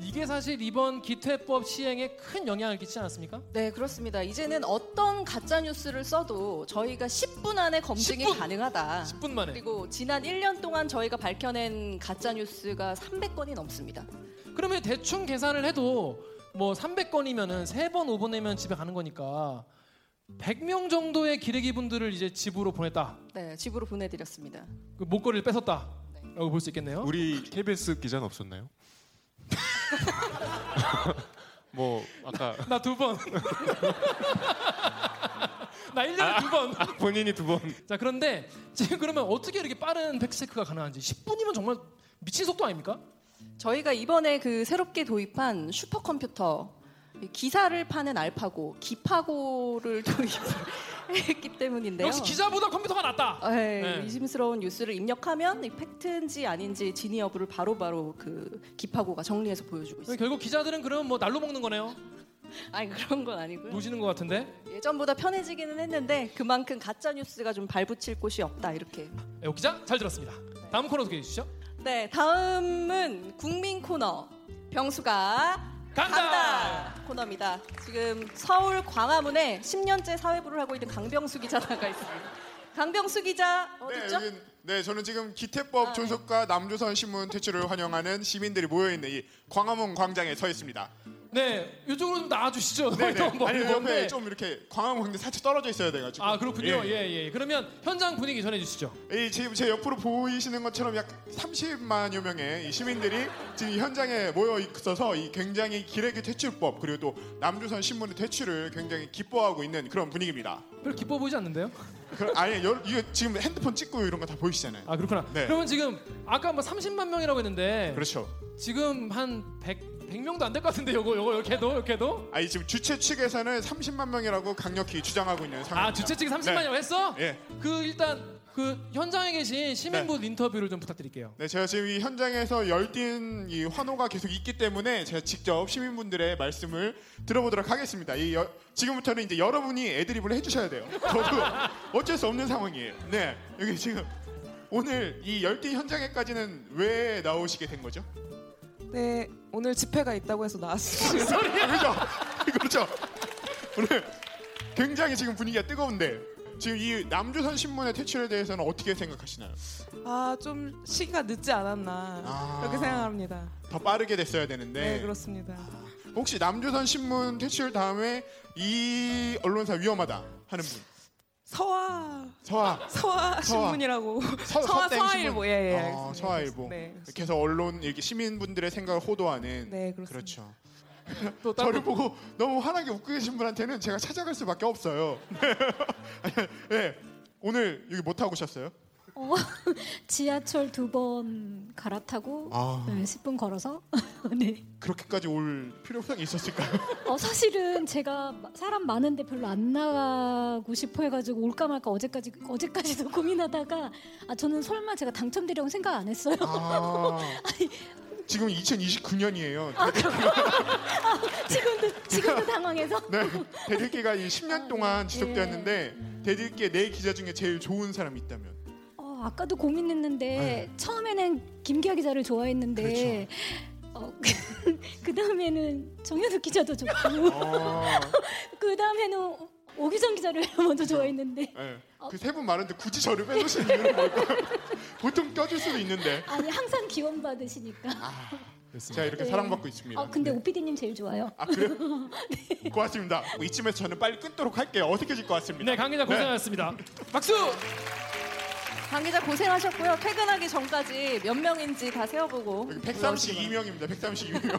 이게 사실 이번 기퇴법 시행에 큰 영향을 끼치지 않았습니까? 네, 그렇습니다. 이제는 어떤 가짜 뉴스를 써도 저희가 10분 안에 검증이 10분? 가능하다. 10분 만에. 그리고 지난 1년 동안 저희가 밝혀낸 가짜 뉴스가 300건이 넘습니다. 그러면 대충 계산을 해도 뭐 300건이면은 3번, 5번 내면 집에 가는 거니까 100명 정도의 기레기 분들을 이제 집으로 보냈다. 네, 집으로 보내드렸습니다. 그 목걸이를 뺏었다. 라고 볼 수 있겠네요. 우리 KBS 기자는 없었나요? 뭐 아까 나 두 번. 나 1년에 아, 두 번. 아, 본인이 두 번. 자, 그런데 지금 그러면 어떻게 이렇게 빠른 팩트체크가 가능한지 10분이면 정말 미친 속도 아닙니까? 저희가 이번에 그 새롭게 도입한 슈퍼컴퓨터 이 기사를 파는 알파고, 기파고를 도입을 했기 때문인데요. 역시 기자보다 컴퓨터가 낫다. 네, 네. 의심스러운 뉴스를 입력하면 이 팩트인지 아닌지 진위 여부를 바로 바로 그 기파고가 정리해서 보여주고 있습니다. 결국 기자들은 그럼 뭐 날로 먹는 거네요. 아니 그런 건 아니고요. 노시는 것 같은데. 예전보다 편해지기는 했는데 그만큼 가짜 뉴스가 좀 발붙일 곳이 없다 이렇게. 애호 기자 잘 들었습니다. 다음 코너 소개해 주시죠. 네, 다음은 국민 코너 병수가 간다. 코너입니다. 지금 서울 광화문에 10년째 사회부를 하고 있는 강병수 기자 나가 있습니다. 강병수 기자 어디 네, 네, 저는 지금 기태법 아, 존속과 남조선 신문 퇴출을 환영하는 시민들이 모여 있는 이 광화문 광장에 서 있습니다. 네, 이쪽으로 좀 나와주시죠. 네, 네. 너무 아니. 옆에 좀 이렇게 광화문 광장 살짝 떨어져 있어야 돼가지고. 아 그렇군요. 예. 예, 예. 그러면 현장 분위기 전해 주시죠. 이 지금 제 옆으로 보이시는 것처럼 약 30만여 명의 이 시민들이 지금 이 현장에 모여 있어서 이 굉장히 기레기 퇴출법 그리고 또 남조선 신문의 퇴출을 굉장히 기뻐하고 있는 그런 분위기입니다. 별 기뻐 보이지 않는데요? 그, 아니 여, 이거 지금 핸드폰 찍고 이런 거 다 보이시잖아요. 아 그렇구나. 네. 그러면 지금 아까 뭐 30만 명이라고 했는데 그렇죠. 지금 한 100, 100명도 안 될 것 같은데 요거 요거 이렇게 해도 이렇게 해도 아니 지금 주최 측에서는 30만 명이라고 강력히 주장하고 있는 상황입니다. 아 주최 측이 30만이라고 했어? 예. 그 일단 그 현장에 계신 시민분 인터뷰를 좀 부탁드릴게요. 네, 제가 지금 이 현장에서 열띤 이 환호가 계속 있기 때문에 제가 직접 시민분들의 말씀을 들어보도록 하겠습니다. 이 여- 지금부터는 이제 여러분이 애드립을 해주셔야 돼요. 저도 어쩔 수 없는 상황이에요. 네, 여기 지금 오늘 이 열띤 현장에까지는 왜 나오시게 된 거죠? 네, 오늘 집회가 있다고 해서 나왔습니다. 아, 그렇죠, 그렇죠. 오늘 굉장히 지금 분위기가 뜨거운데 지금 이 남조선 신문의 퇴출에 대해서는 어떻게 생각하시나요? 아, 좀 시기가 늦지 않았나 아. 그렇게 생각합니다. 더 빠르게 됐어야 되는데 네, 그렇습니다. 혹시 남조선 신문 퇴출 다음에 이 언론사 위험하다 하는 분 서화 서화 서화 신문이라고 서, 서화 서화일보. 예, 예. 어. 서화일보 네, 해서 언론 이렇게 시민분들의 생각을 호도하는 네, 그렇습니다. 그렇죠. 저를 보고 너무 환하게 웃고 계신 분한테는 제가 찾아갈 수밖에 없어요. 네. 오늘 여기 못 타고 오셨어요? 어, 지하철 두 번 갈아타고 아. 네, 10분 걸어서 네. 그렇게까지 올 필요성이 있었을까요? 어, 사실은 제가 사람 많은데 별로 안 나가고 싶어 해가지고 올까 말까 어제까지 어제까지도 고민하다가 아 저는 설마 제가 당첨되려고 생각 안 했어요. 아, 지금 2029년이에요. 지금도 지금도 당황해서. 네, 대들기가 이 10년 동안 지속되었는데 대들기에 내 기자 중에 제일 좋은 사람이 있다면 어, 아까도 고민했는데 처음에는 김기아 기자를 좋아했는데 어, 그 다음에는 정현욱 기자도 좋고 그 다음에는 오기정 기자를 먼저 좋아했는데 그세 분 많은데 굳이 저를 빼놓으신 이유는 뭘까요? 보통 껴줄 수도 있는데 아니 항상 기원 받으시니까. 제가 이렇게 네. 사랑받고 있습니다. 어, 근데 오피디님 제일 좋아요. 아 그래요? 고맙습니다. 뭐 이쯤에서 저는 빨리 끊도록 할게요. 어색해질 것 같습니다. 네, 강 기자 고생하셨습니다. 박수! 강 기자 고생하셨고요. 퇴근하기 전까지 몇 명인지 다 세어보고 132명입니다. 132명.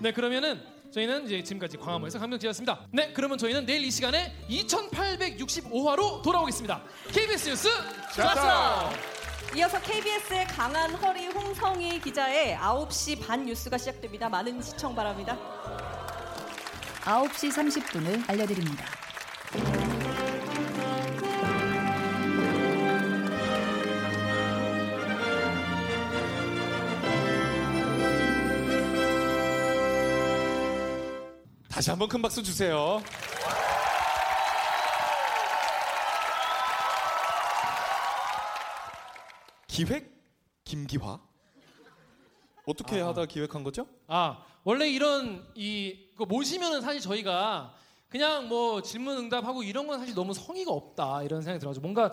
네, 그러면은 저희는 이제 지금까지 광화문에서 강명지였습니다. 네, 그러면 저희는 내일 이 시간에 2865화로 돌아오겠습니다. KBS 뉴스 좋았어. 이어서 KBS의 강한 허리 홍성희 기자의 9시 반 뉴스가 시작됩니다. 많은 시청 바랍니다. 9시 30분을 알려드립니다. 다시 한번 큰 박수 주세요. 기획 김기화 어떻게 하다 기획한 거죠? 아 원래 이런 이그 모시면은 사실 저희가 그냥 뭐 질문 응답하고 이런 건 사실 너무 성의가 없다 이런 생각이 들어가지고 뭔가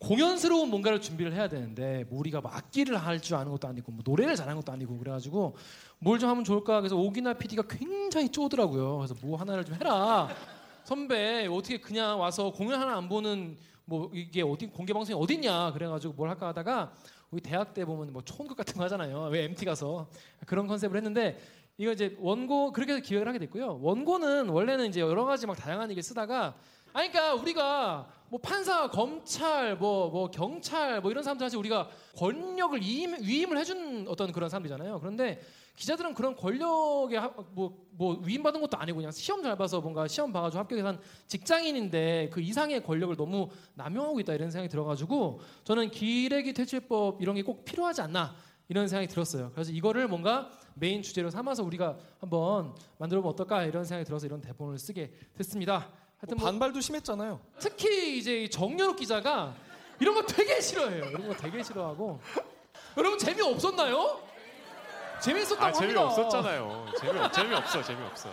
공연스러운 뭔가를 준비를 해야 되는데 뭐 우리가 뭐 악기를 할 줄 아는 것도 아니고 뭐 노래를 잘하는 것도 아니고 그래가지고 뭘 좀 하면 좋을까? 그래서 오기나 PD가 굉장히 쪼더라고요. 그래서 뭐 하나를 좀 해라. 선배 어떻게 그냥 와서 공연 하나 안 보는 뭐 이게 어디 공개 방송이 어딨냐? 그래가지고 뭘 할까 하다가 우리 대학 때 보면 뭐 초원극 같은 거 하잖아요. 왜 MT 가서. 그런 컨셉을 했는데 이거 이제 원고 그렇게 해서 기획을 하게 됐고요. 원고는 원래는 이제 여러 가지 막 다양한 얘기를 쓰다가 아니 그러니까 우리가 뭐 판사, 검찰, 뭐, 뭐 경찰 뭐 이런 사람들 사실 우리가 권력을 위임, 위임을 해준 어떤 그런 사람들이잖아요. 그런데 기자들은 그런 권력에 하- 뭐, 뭐 위임받은 것도 아니고 그냥 시험 잘 봐서 뭔가 시험 봐가지고 합격해서 한 직장인인데 그 이상의 권력을 너무 남용하고 있다 이런 생각이 들어가지고 저는 기레기 퇴출법 이런 게 꼭 필요하지 않나 이런 생각이 들었어요. 그래서 이거를 뭔가 메인 주제로 삼아서 우리가 한번 만들어 보면 어떨까 이런 생각이 들어서 이런 대본을 쓰게 됐습니다. 하여튼 뭐 반발도 심했잖아요. 특히 이제 이 정연욱 기자가 이런 거 되게 싫어해요. 이런 거 되게 싫어하고. 여러분 재미 없었나요? 재밌었다고 아 합니다. 재미 없었잖아요. 재미 재미 없어 재미 없어.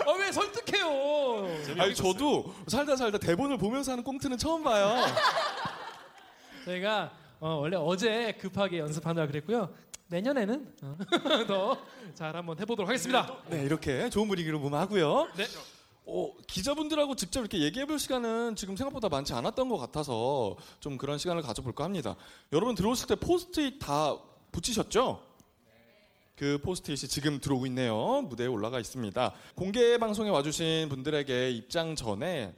아 왜 설득해요? 아니 저도 살다 살다 대본을 보면서 하는 꽁트는 처음 봐요. 저희가 어, 원래 어제 급하게 연습한다 그랬고요. 내년에는 어, 더잘 한번 해보도록 하겠습니다. 네, 이렇게 좋은 분위기로 무마하고요. 네. 어, 기자분들하고 직접 이렇게 얘기해 볼 시간은 지금 생각보다 많지 않았던 것 같아서 좀 그런 시간을 가져볼까 합니다. 여러분 들어오실 때 포스트잇 다 붙이셨죠? 그 포스트잇이 지금 들어오고 있네요. 무대에 올라가 있습니다. 공개 방송에 와주신 분들에게 입장 전에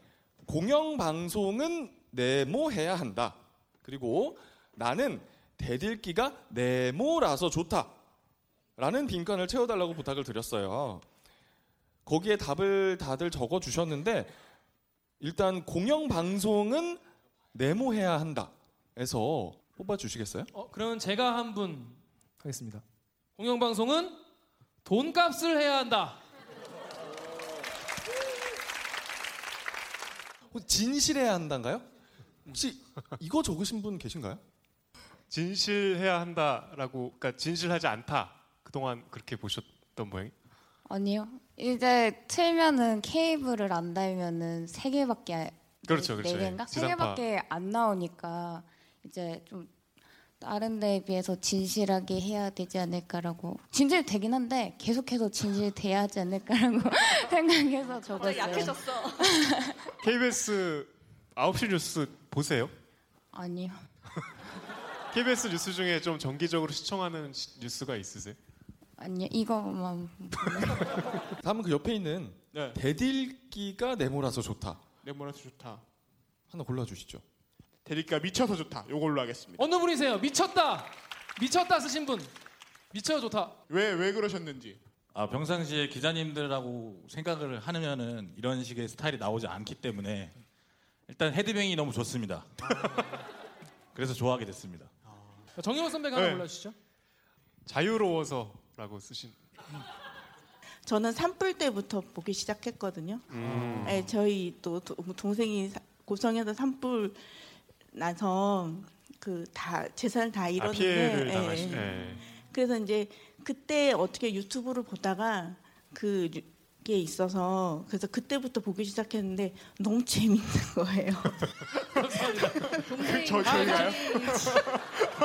공영 방송은 네모해야 한다. 그리고 나는 대들기가 네모라서 좋다. 라는 빈칸을 채워달라고 부탁을 드렸어요. 거기에 답을 다들 적어 주셨는데 일단 공영 방송은 네모해야 한다. 에서 뽑아 주시겠어요? 어, 그러면 제가 한 분 하겠습니다. 공영 방송은 돈값을 해야 한다. 진실해야 한다인가요? 혹시 이거 적으신 분 계신가요? 진실해야 한다라고 그러니까 진실하지 않다. 그동안 그렇게 보셨던 모양. 아니요. 이제 틀면은 케이블을 안 달면은 세 개밖에 그렇죠, 네, 그렇죠. 네 개인가 세 지상파. 개밖에 안 나오니까 이제 좀 다른 데에 비해서 진실하게 해야 되지 않을까라고 진실 되긴 한데 계속해서 진실 돼야 하지 않을까라고 생각해서 적었어요. 약해졌어. KBS 9시 뉴스 보세요? 아니요. KBS 뉴스 중에 좀 정기적으로 시청하는 시- 뉴스가 있으세요? 아니요. 이거만 다음은 그 옆에 있는 네. 대들기가 네모라서 좋다. 네모라서 좋다. 하나 골라 주시죠. 대리가 미쳐서 좋다. 요걸로 하겠습니다. 어느 분이세요? 미쳤다. 미쳤다 쓰신 분. 미쳐 좋다. 왜 왜 그러셨는지. 아, 평상시에 기자님들하고 생각을 하면은 이런 식의 스타일이 나오지 않기 때문에 일단 헤드뱅이 너무 좋습니다. 그래서 좋아하게 됐습니다. 정영호 선배가 하나 네. 골라주시죠. 자유로워서 라고 쓰신. 저는 산불 때부터 보기 시작했거든요. 음. 네, 저희 또 도- 동생이 사- 고성에서 산불 나서 그 다 재산을 다 아, 잃었는데 피해를 예. 예. 네. 그래서 이제 그때 어떻게 유튜브를 보다가 그 게 있어서 그래서 그때부터 보기 시작했는데 너무 재밌는 거예요. 동생이 저- 저희가요?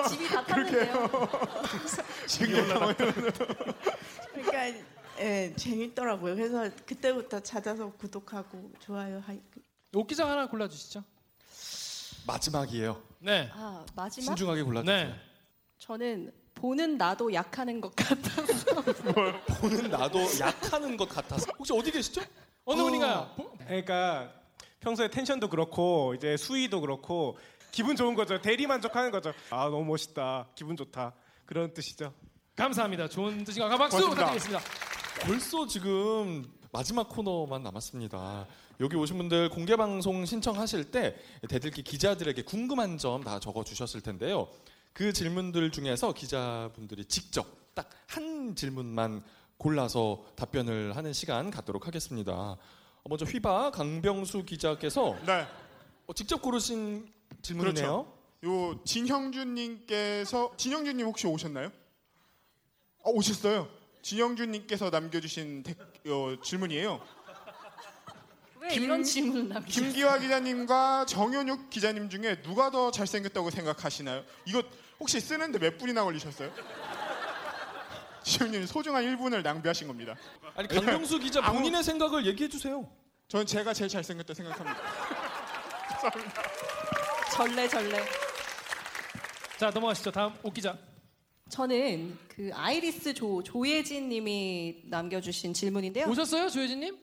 집이 다 탔는데요. 그러니까 예, 재밌더라고요. 그래서 그때부터 찾아서 구독하고 좋아요 옥 기자 하나 골라주시죠. 마지막이에요. 네. 아 마지막? 신중하게 골라주세요. 네. 저는 보는 나도 약하는 것 같아서. 보는 나도 약하는 것 같아서. 혹시 어디 계시죠? 어느 분인가요? 그러니까 평소에 텐션도 그렇고 이제 수위도 그렇고 기분 좋은 거죠. 대리 만족하는 거죠. 아 너무 멋있다. 기분 좋다. 그런 뜻이죠. 감사합니다. 좋은 뜻인가? 박수 고맙습니다. 부탁드리겠습니다. 벌써 지금 마지막 코너만 남았습니다. 여기 오신 분들 공개 방송 신청하실 때 대들기 기자들에게 궁금한 점 다 적어 주셨을 텐데요. 그 질문들 중에서 기자분들이 직접 딱 한 질문만 골라서 답변을 하는 시간 갖도록 하겠습니다. 어, 먼저 휘바 강병수 기자께서 어, 직접 고르신 질문이네요. 그렇죠. 요 진형준님께서 진형준님 혹시 오셨나요? 어, 오셨어요. 진형준님께서 남겨주신 데, 어, 질문이에요. 왜 이런 질문을 남겨? 김기화 기자님과 정현욱 기자님 중에 누가 더 잘생겼다고 생각하시나요? 이거 혹시 쓰는데 몇 분이나 걸리셨어요? 지영님 소중한 1분을 낭비하신 겁니다. 아니 강병수 기자 아무- 본인의 생각을 얘기해 주세요. 저는 제가 제일 잘생겼다 생각합니다. 감사합니다. 절레 절레. 자 넘어가시죠. 다음 옥 기자. 저는 그 아이리스 조 조예진님이 남겨주신 질문인데요. 오셨어요, 조혜진님?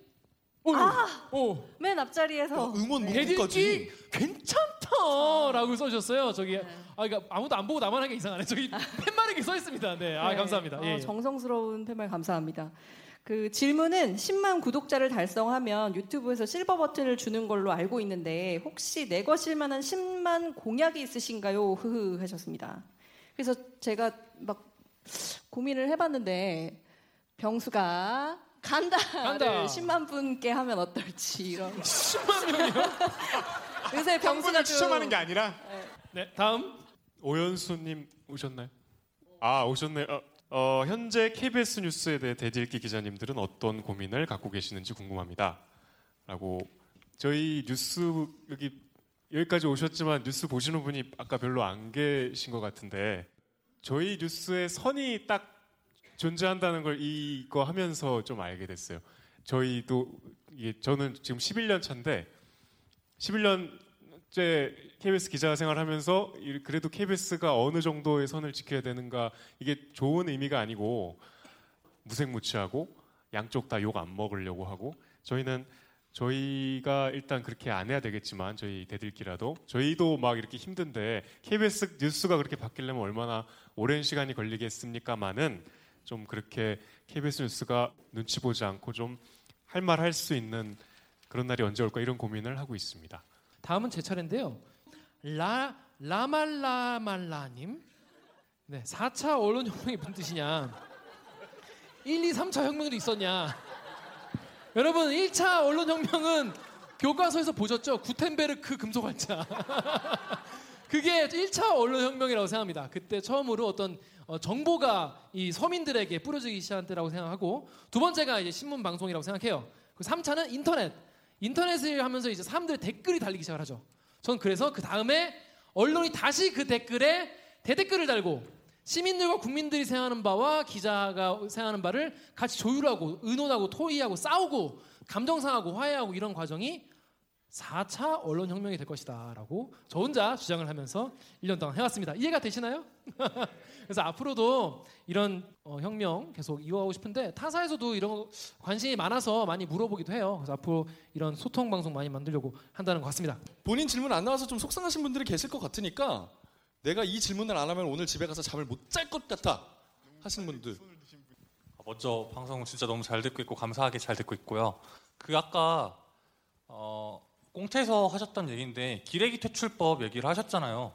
아, 오. 맨 앞자리에서 응원 대들기 괜찮다 라고 써주셨어요. 저기 네. 아 그러니까 아무도 안 보고 나만 하게 이상하네. 저기 팻말에 이렇게 써 있습니다. 네, 아 네. 감사합니다. 어, 예. 정성스러운 팻말 감사합니다. 그 질문은 10만 구독자를 달성하면 유튜브에서 실버 버튼을 주는 걸로 알고 있는데 혹시 내 것일 만한 10만 공약이 있으신가요? 흐흐 하셨습니다. 그래서 제가 막 고민을 해봤는데 병수가 간다를 간다. 10만 분께 하면 어떨지 이런 10만 명이요? 요새 한 병수가 좀 추첨하는 게 아니라 네, 다음 오연수님 오셨나요? 아 오셨네요. 어, 어, 현재 KBS 뉴스에 대해 대들기 기자님들은 어떤 고민을 갖고 계시는지 궁금합니다. 라고 저희 뉴스 여기 여기까지 오셨지만 뉴스 보시는 분이 아까 별로 안 계신 것 같은데 저희 뉴스의 선이 딱 존재한다는 걸 이거 하면서 좀 알게 됐어요. 저희도 이게 저는 지금 11년 차인데 11년째 KBS 기자 생활하면서 이- 그래도 KBS가 어느 정도의 선을 지켜야 되는가 이게 좋은 의미가 아니고 무색무취하고 양쪽 다 욕 안 먹으려고 하고 저희는 저희가 일단 그렇게 안 해야 되겠지만 저희 대들기라도 저희도 막 이렇게 힘든데 KBS 뉴스가 그렇게 바뀌려면 얼마나 오랜 시간이 걸리겠습니까만은 좀 그렇게 KBS 뉴스가 눈치 보지 않고 좀 할 말 할 수 있는 그런 날이 언제 올까 이런 고민을 하고 있습니다. 다음은 제 차례인데요. 라 라말라말라님. 네, 4차 언론 혁명이 무슨 뜻이냐? 1, 2, 3차 혁명도 있었냐? 여러분, 1차 언론 혁명은 교과서에서 보셨죠? 구텐베르크 금속활자. 그게 1차 언론혁명이라고 생각합니다. 그때 처음으로 어떤 어, 정보가 이 서민들에게 뿌려지기 시작한 때라고 생각하고 두 번째가 이제 신문 방송이라고 생각해요. 그 3차는 인터넷. 인터넷을 하면서 이제 사람들의 댓글이 달리기 시작을 하죠. 전 그래서 그 다음에 언론이 다시 그 댓글에 대댓글을 달고 시민들과 국민들이 생각하는 바와 기자가 생각하는 바를 같이 조율하고 의논하고 토의하고 싸우고 감정 상하고 화해하고 이런 과정이 4차 언론혁명이 될 것이다 라고 저 혼자 주장을 하면서 1년 동안 해왔습니다. 이해가 되시나요? 그래서 앞으로도 이런 어, 혁명 계속 이어가고 싶은데 타사에서도 이런 거 관심이 많아서 많이 물어보기도 해요. 그래서 앞으로 이런 소통 방송 많이 만들려고 한다는 것 같습니다. 본인 질문 안 나와서 좀 속상하신 분들이 계실 것 같으니까 내가 이 질문을 안 하면 오늘 집에 가서 잠을 못 잘 것 같아 하시는 분들 먼저 방송 진짜 너무 잘 듣고 있고 감사하게 잘 듣고 있고요. 그 아까 어, 꽁태에서 하셨던 얘기인데 기레기 퇴출법 얘기를 하셨잖아요.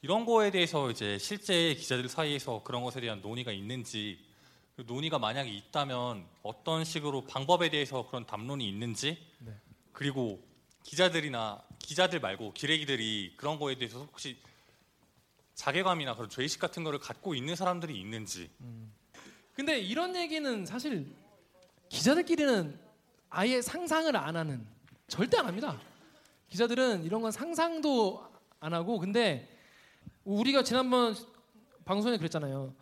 이런 거에 대해서 이제 실제 기자들 사이에서 그런 것에 대한 논의가 있는지 그 논의가 만약에 있다면 어떤 식으로 방법에 대해서 그런 담론이 있는지 네. 그리고 기자들이나 기자들 말고 기레기들이 그런 거에 대해서 혹시 자괴감이나 그런 죄의식 같은 거를 갖고 있는 사람들이 있는지 근데 이런 얘기는 사실 기자들끼리는 아예 상상을 안 하는 절대 안 합니다. 기자들은 이런 건 상상도 안 하고 근데 우리가 지난번 방송에 그랬잖아요.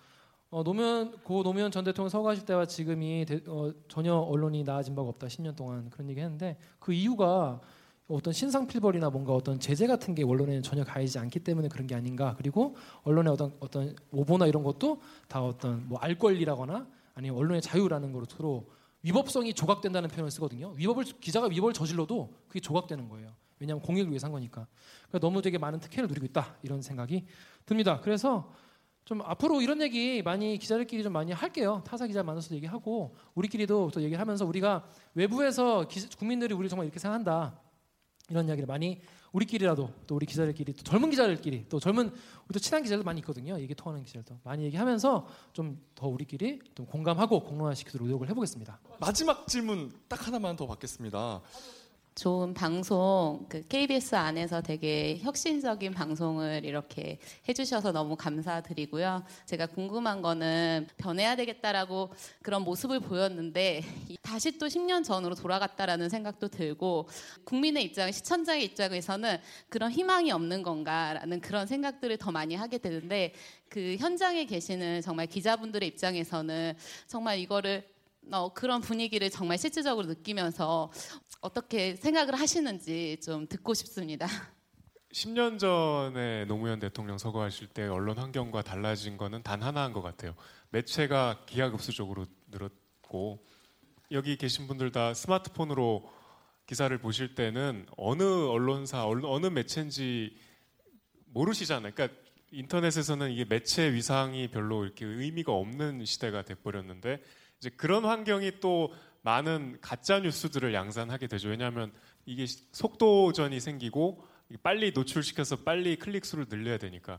어, 노무현 고 노무현 전 대통령 서거 하실 때와 지금이 대- 어, 전혀 언론이 나아진 바가 없다 10년 동안 그런 얘기 했는데 그 이유가 어떤 신상 필벌이나 뭔가 어떤 제재 같은 게 언론에는 전혀 가해지지 않기 때문에 그런 게 아닌가 그리고 언론의 어떤 어떤 오보나 이런 것도 다 어떤 뭐 알 권리라거나 아니면 언론의 자유라는 거로 서로 위법성이 조각된다는 표현을 쓰거든요. 위법을 기자가 위법을 저질러도 그게 조각되는 거예요. 왜냐하면 공익을 위해서 한 거니까. 그러니까 너무 되게 많은 특혜를 누리고 있다 이런 생각이 듭니다. 그래서 좀 앞으로 이런 얘기 많이 기자들끼리 좀 많이 할게요. 타사 기자 만나서 얘기하고 우리끼리도 또 얘기를 하면서 우리가 외부에서 기- 국민들이 우리 정말 이렇게 생각한다 이런 이야기를 많이 우리끼리라도 또 우리 기자들끼리 또 젊은 기자들끼리 또 젊은 우리 또 친한 기자들 많이 있거든요. 얘기 통하는 기자들도 많이 얘기하면서 좀 더 우리끼리 좀 공감하고 공론화시키도록 노력을 해보겠습니다. 마지막 질문 딱 하나만 더 받겠습니다. 좋은 방송, 그 KBS 안에서 되게 혁신적인 방송을 이렇게 해주셔서 너무 감사드리고요. 제가 궁금한 거는 변해야 되겠다라고 그런 모습을 보였는데 이- 다시 또 10년 전으로 돌아갔다라는 생각도 들고 국민의 입장, 시청자의 입장에서는 그런 희망이 없는 건가라는 그런 생각들을 더 많이 하게 되는데 그 현장에 계시는 정말 기자분들의 입장에서는 정말 이거를 어, 그런 분위기를 정말 실질적으로 느끼면서 어떻게 생각을 하시는지 좀 듣고 싶습니다. 10년 전에 노무현 대통령 서거하실 때 언론 환경과 달라진 거는 단 하나인 것 같아요. 매체가 기하급수적으로 늘었고 여기 계신 분들 다 스마트폰으로 기사를 보실 때는 어느 언론사 어느 매체인지 모르시잖아요. 그러니까 인터넷에서는 이게 매체 위상이 별로 이렇게 의미가 없는 시대가 돼버렸는데 이제 그런 환경이 또 많은 가짜 뉴스들을 양산하게 되죠. 왜냐하면 이게 시- 속도전이 생기고 빨리 노출시켜서 빨리 클릭 수를 늘려야 되니까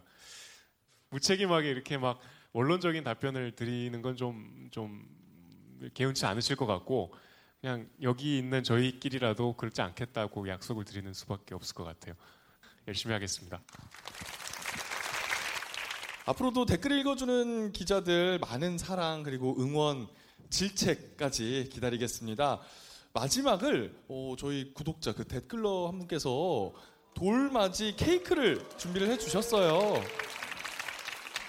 무책임하게 이렇게 막 원론적인 답변을 드리는 건좀좀 개운치 않으실 것 같고 그냥 여기 있는 저희끼리라도 그렇지 않겠다고 약속을 드리는 수밖에 없을 것 같아요. 열심히 하겠습니다. 앞으로도 댓글 읽어주는 기자들 많은 사랑 그리고 응원 질책까지 기다리겠습니다. 마지막을 어, 저희 구독자 그 댓글러 한 분께서 돌맞이 케이크를 준비를 해주셨어요.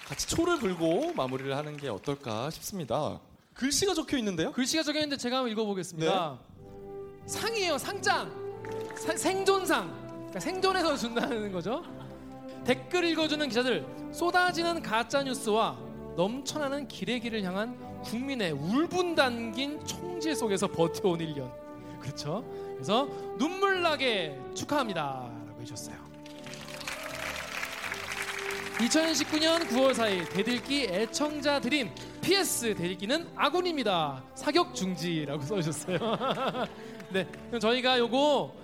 같이 초를 불고 마무리를 하는 게 어떨까 싶습니다. 글씨가 적혀 있는데요? 글씨가 적혀 있는데 제가 한번 읽어보겠습니다. 상이에요, 상장. 사- 생존상. 그러니까 생존해서 준다는 거죠. 댓글 읽어주는 기자들 쏟아지는 가짜 뉴스와 넘쳐나는 기레기를 향한 국민의 울분 담긴 총질 속에서 버텨온 1년. 그렇죠? 그래서 눈물 나게 축하합니다 라고 해주셨어요. 2019년 9월 4일 대들기 애청자 드림 PS 대들기는 아군입니다. 사격 중지라고 써주셨어요. 네, 그럼 저희가 요거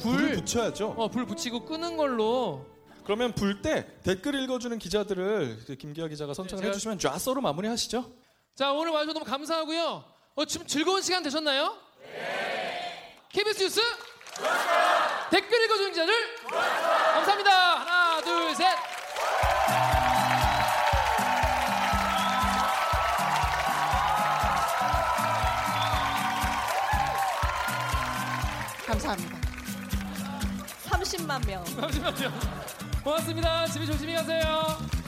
불 불을 붙여야죠. 어, 불 붙이고 끄는 걸로 그러면 불 때 댓글 읽어주는 기자들을 김기아 기자가 선정을 네, 제가- 해주시면 좌서로 마무리하시죠. 자 오늘 와주셔서 너무 감사하고요. 어, 지금 즐거운 시간 되셨나요? 네. KBS 뉴스 댓글 읽어주는 기자들 감사합니다. 하나 둘 셋. 감사합니다. 30만 명. 30만 명. 고맙습니다. 집에 조심히 가세요.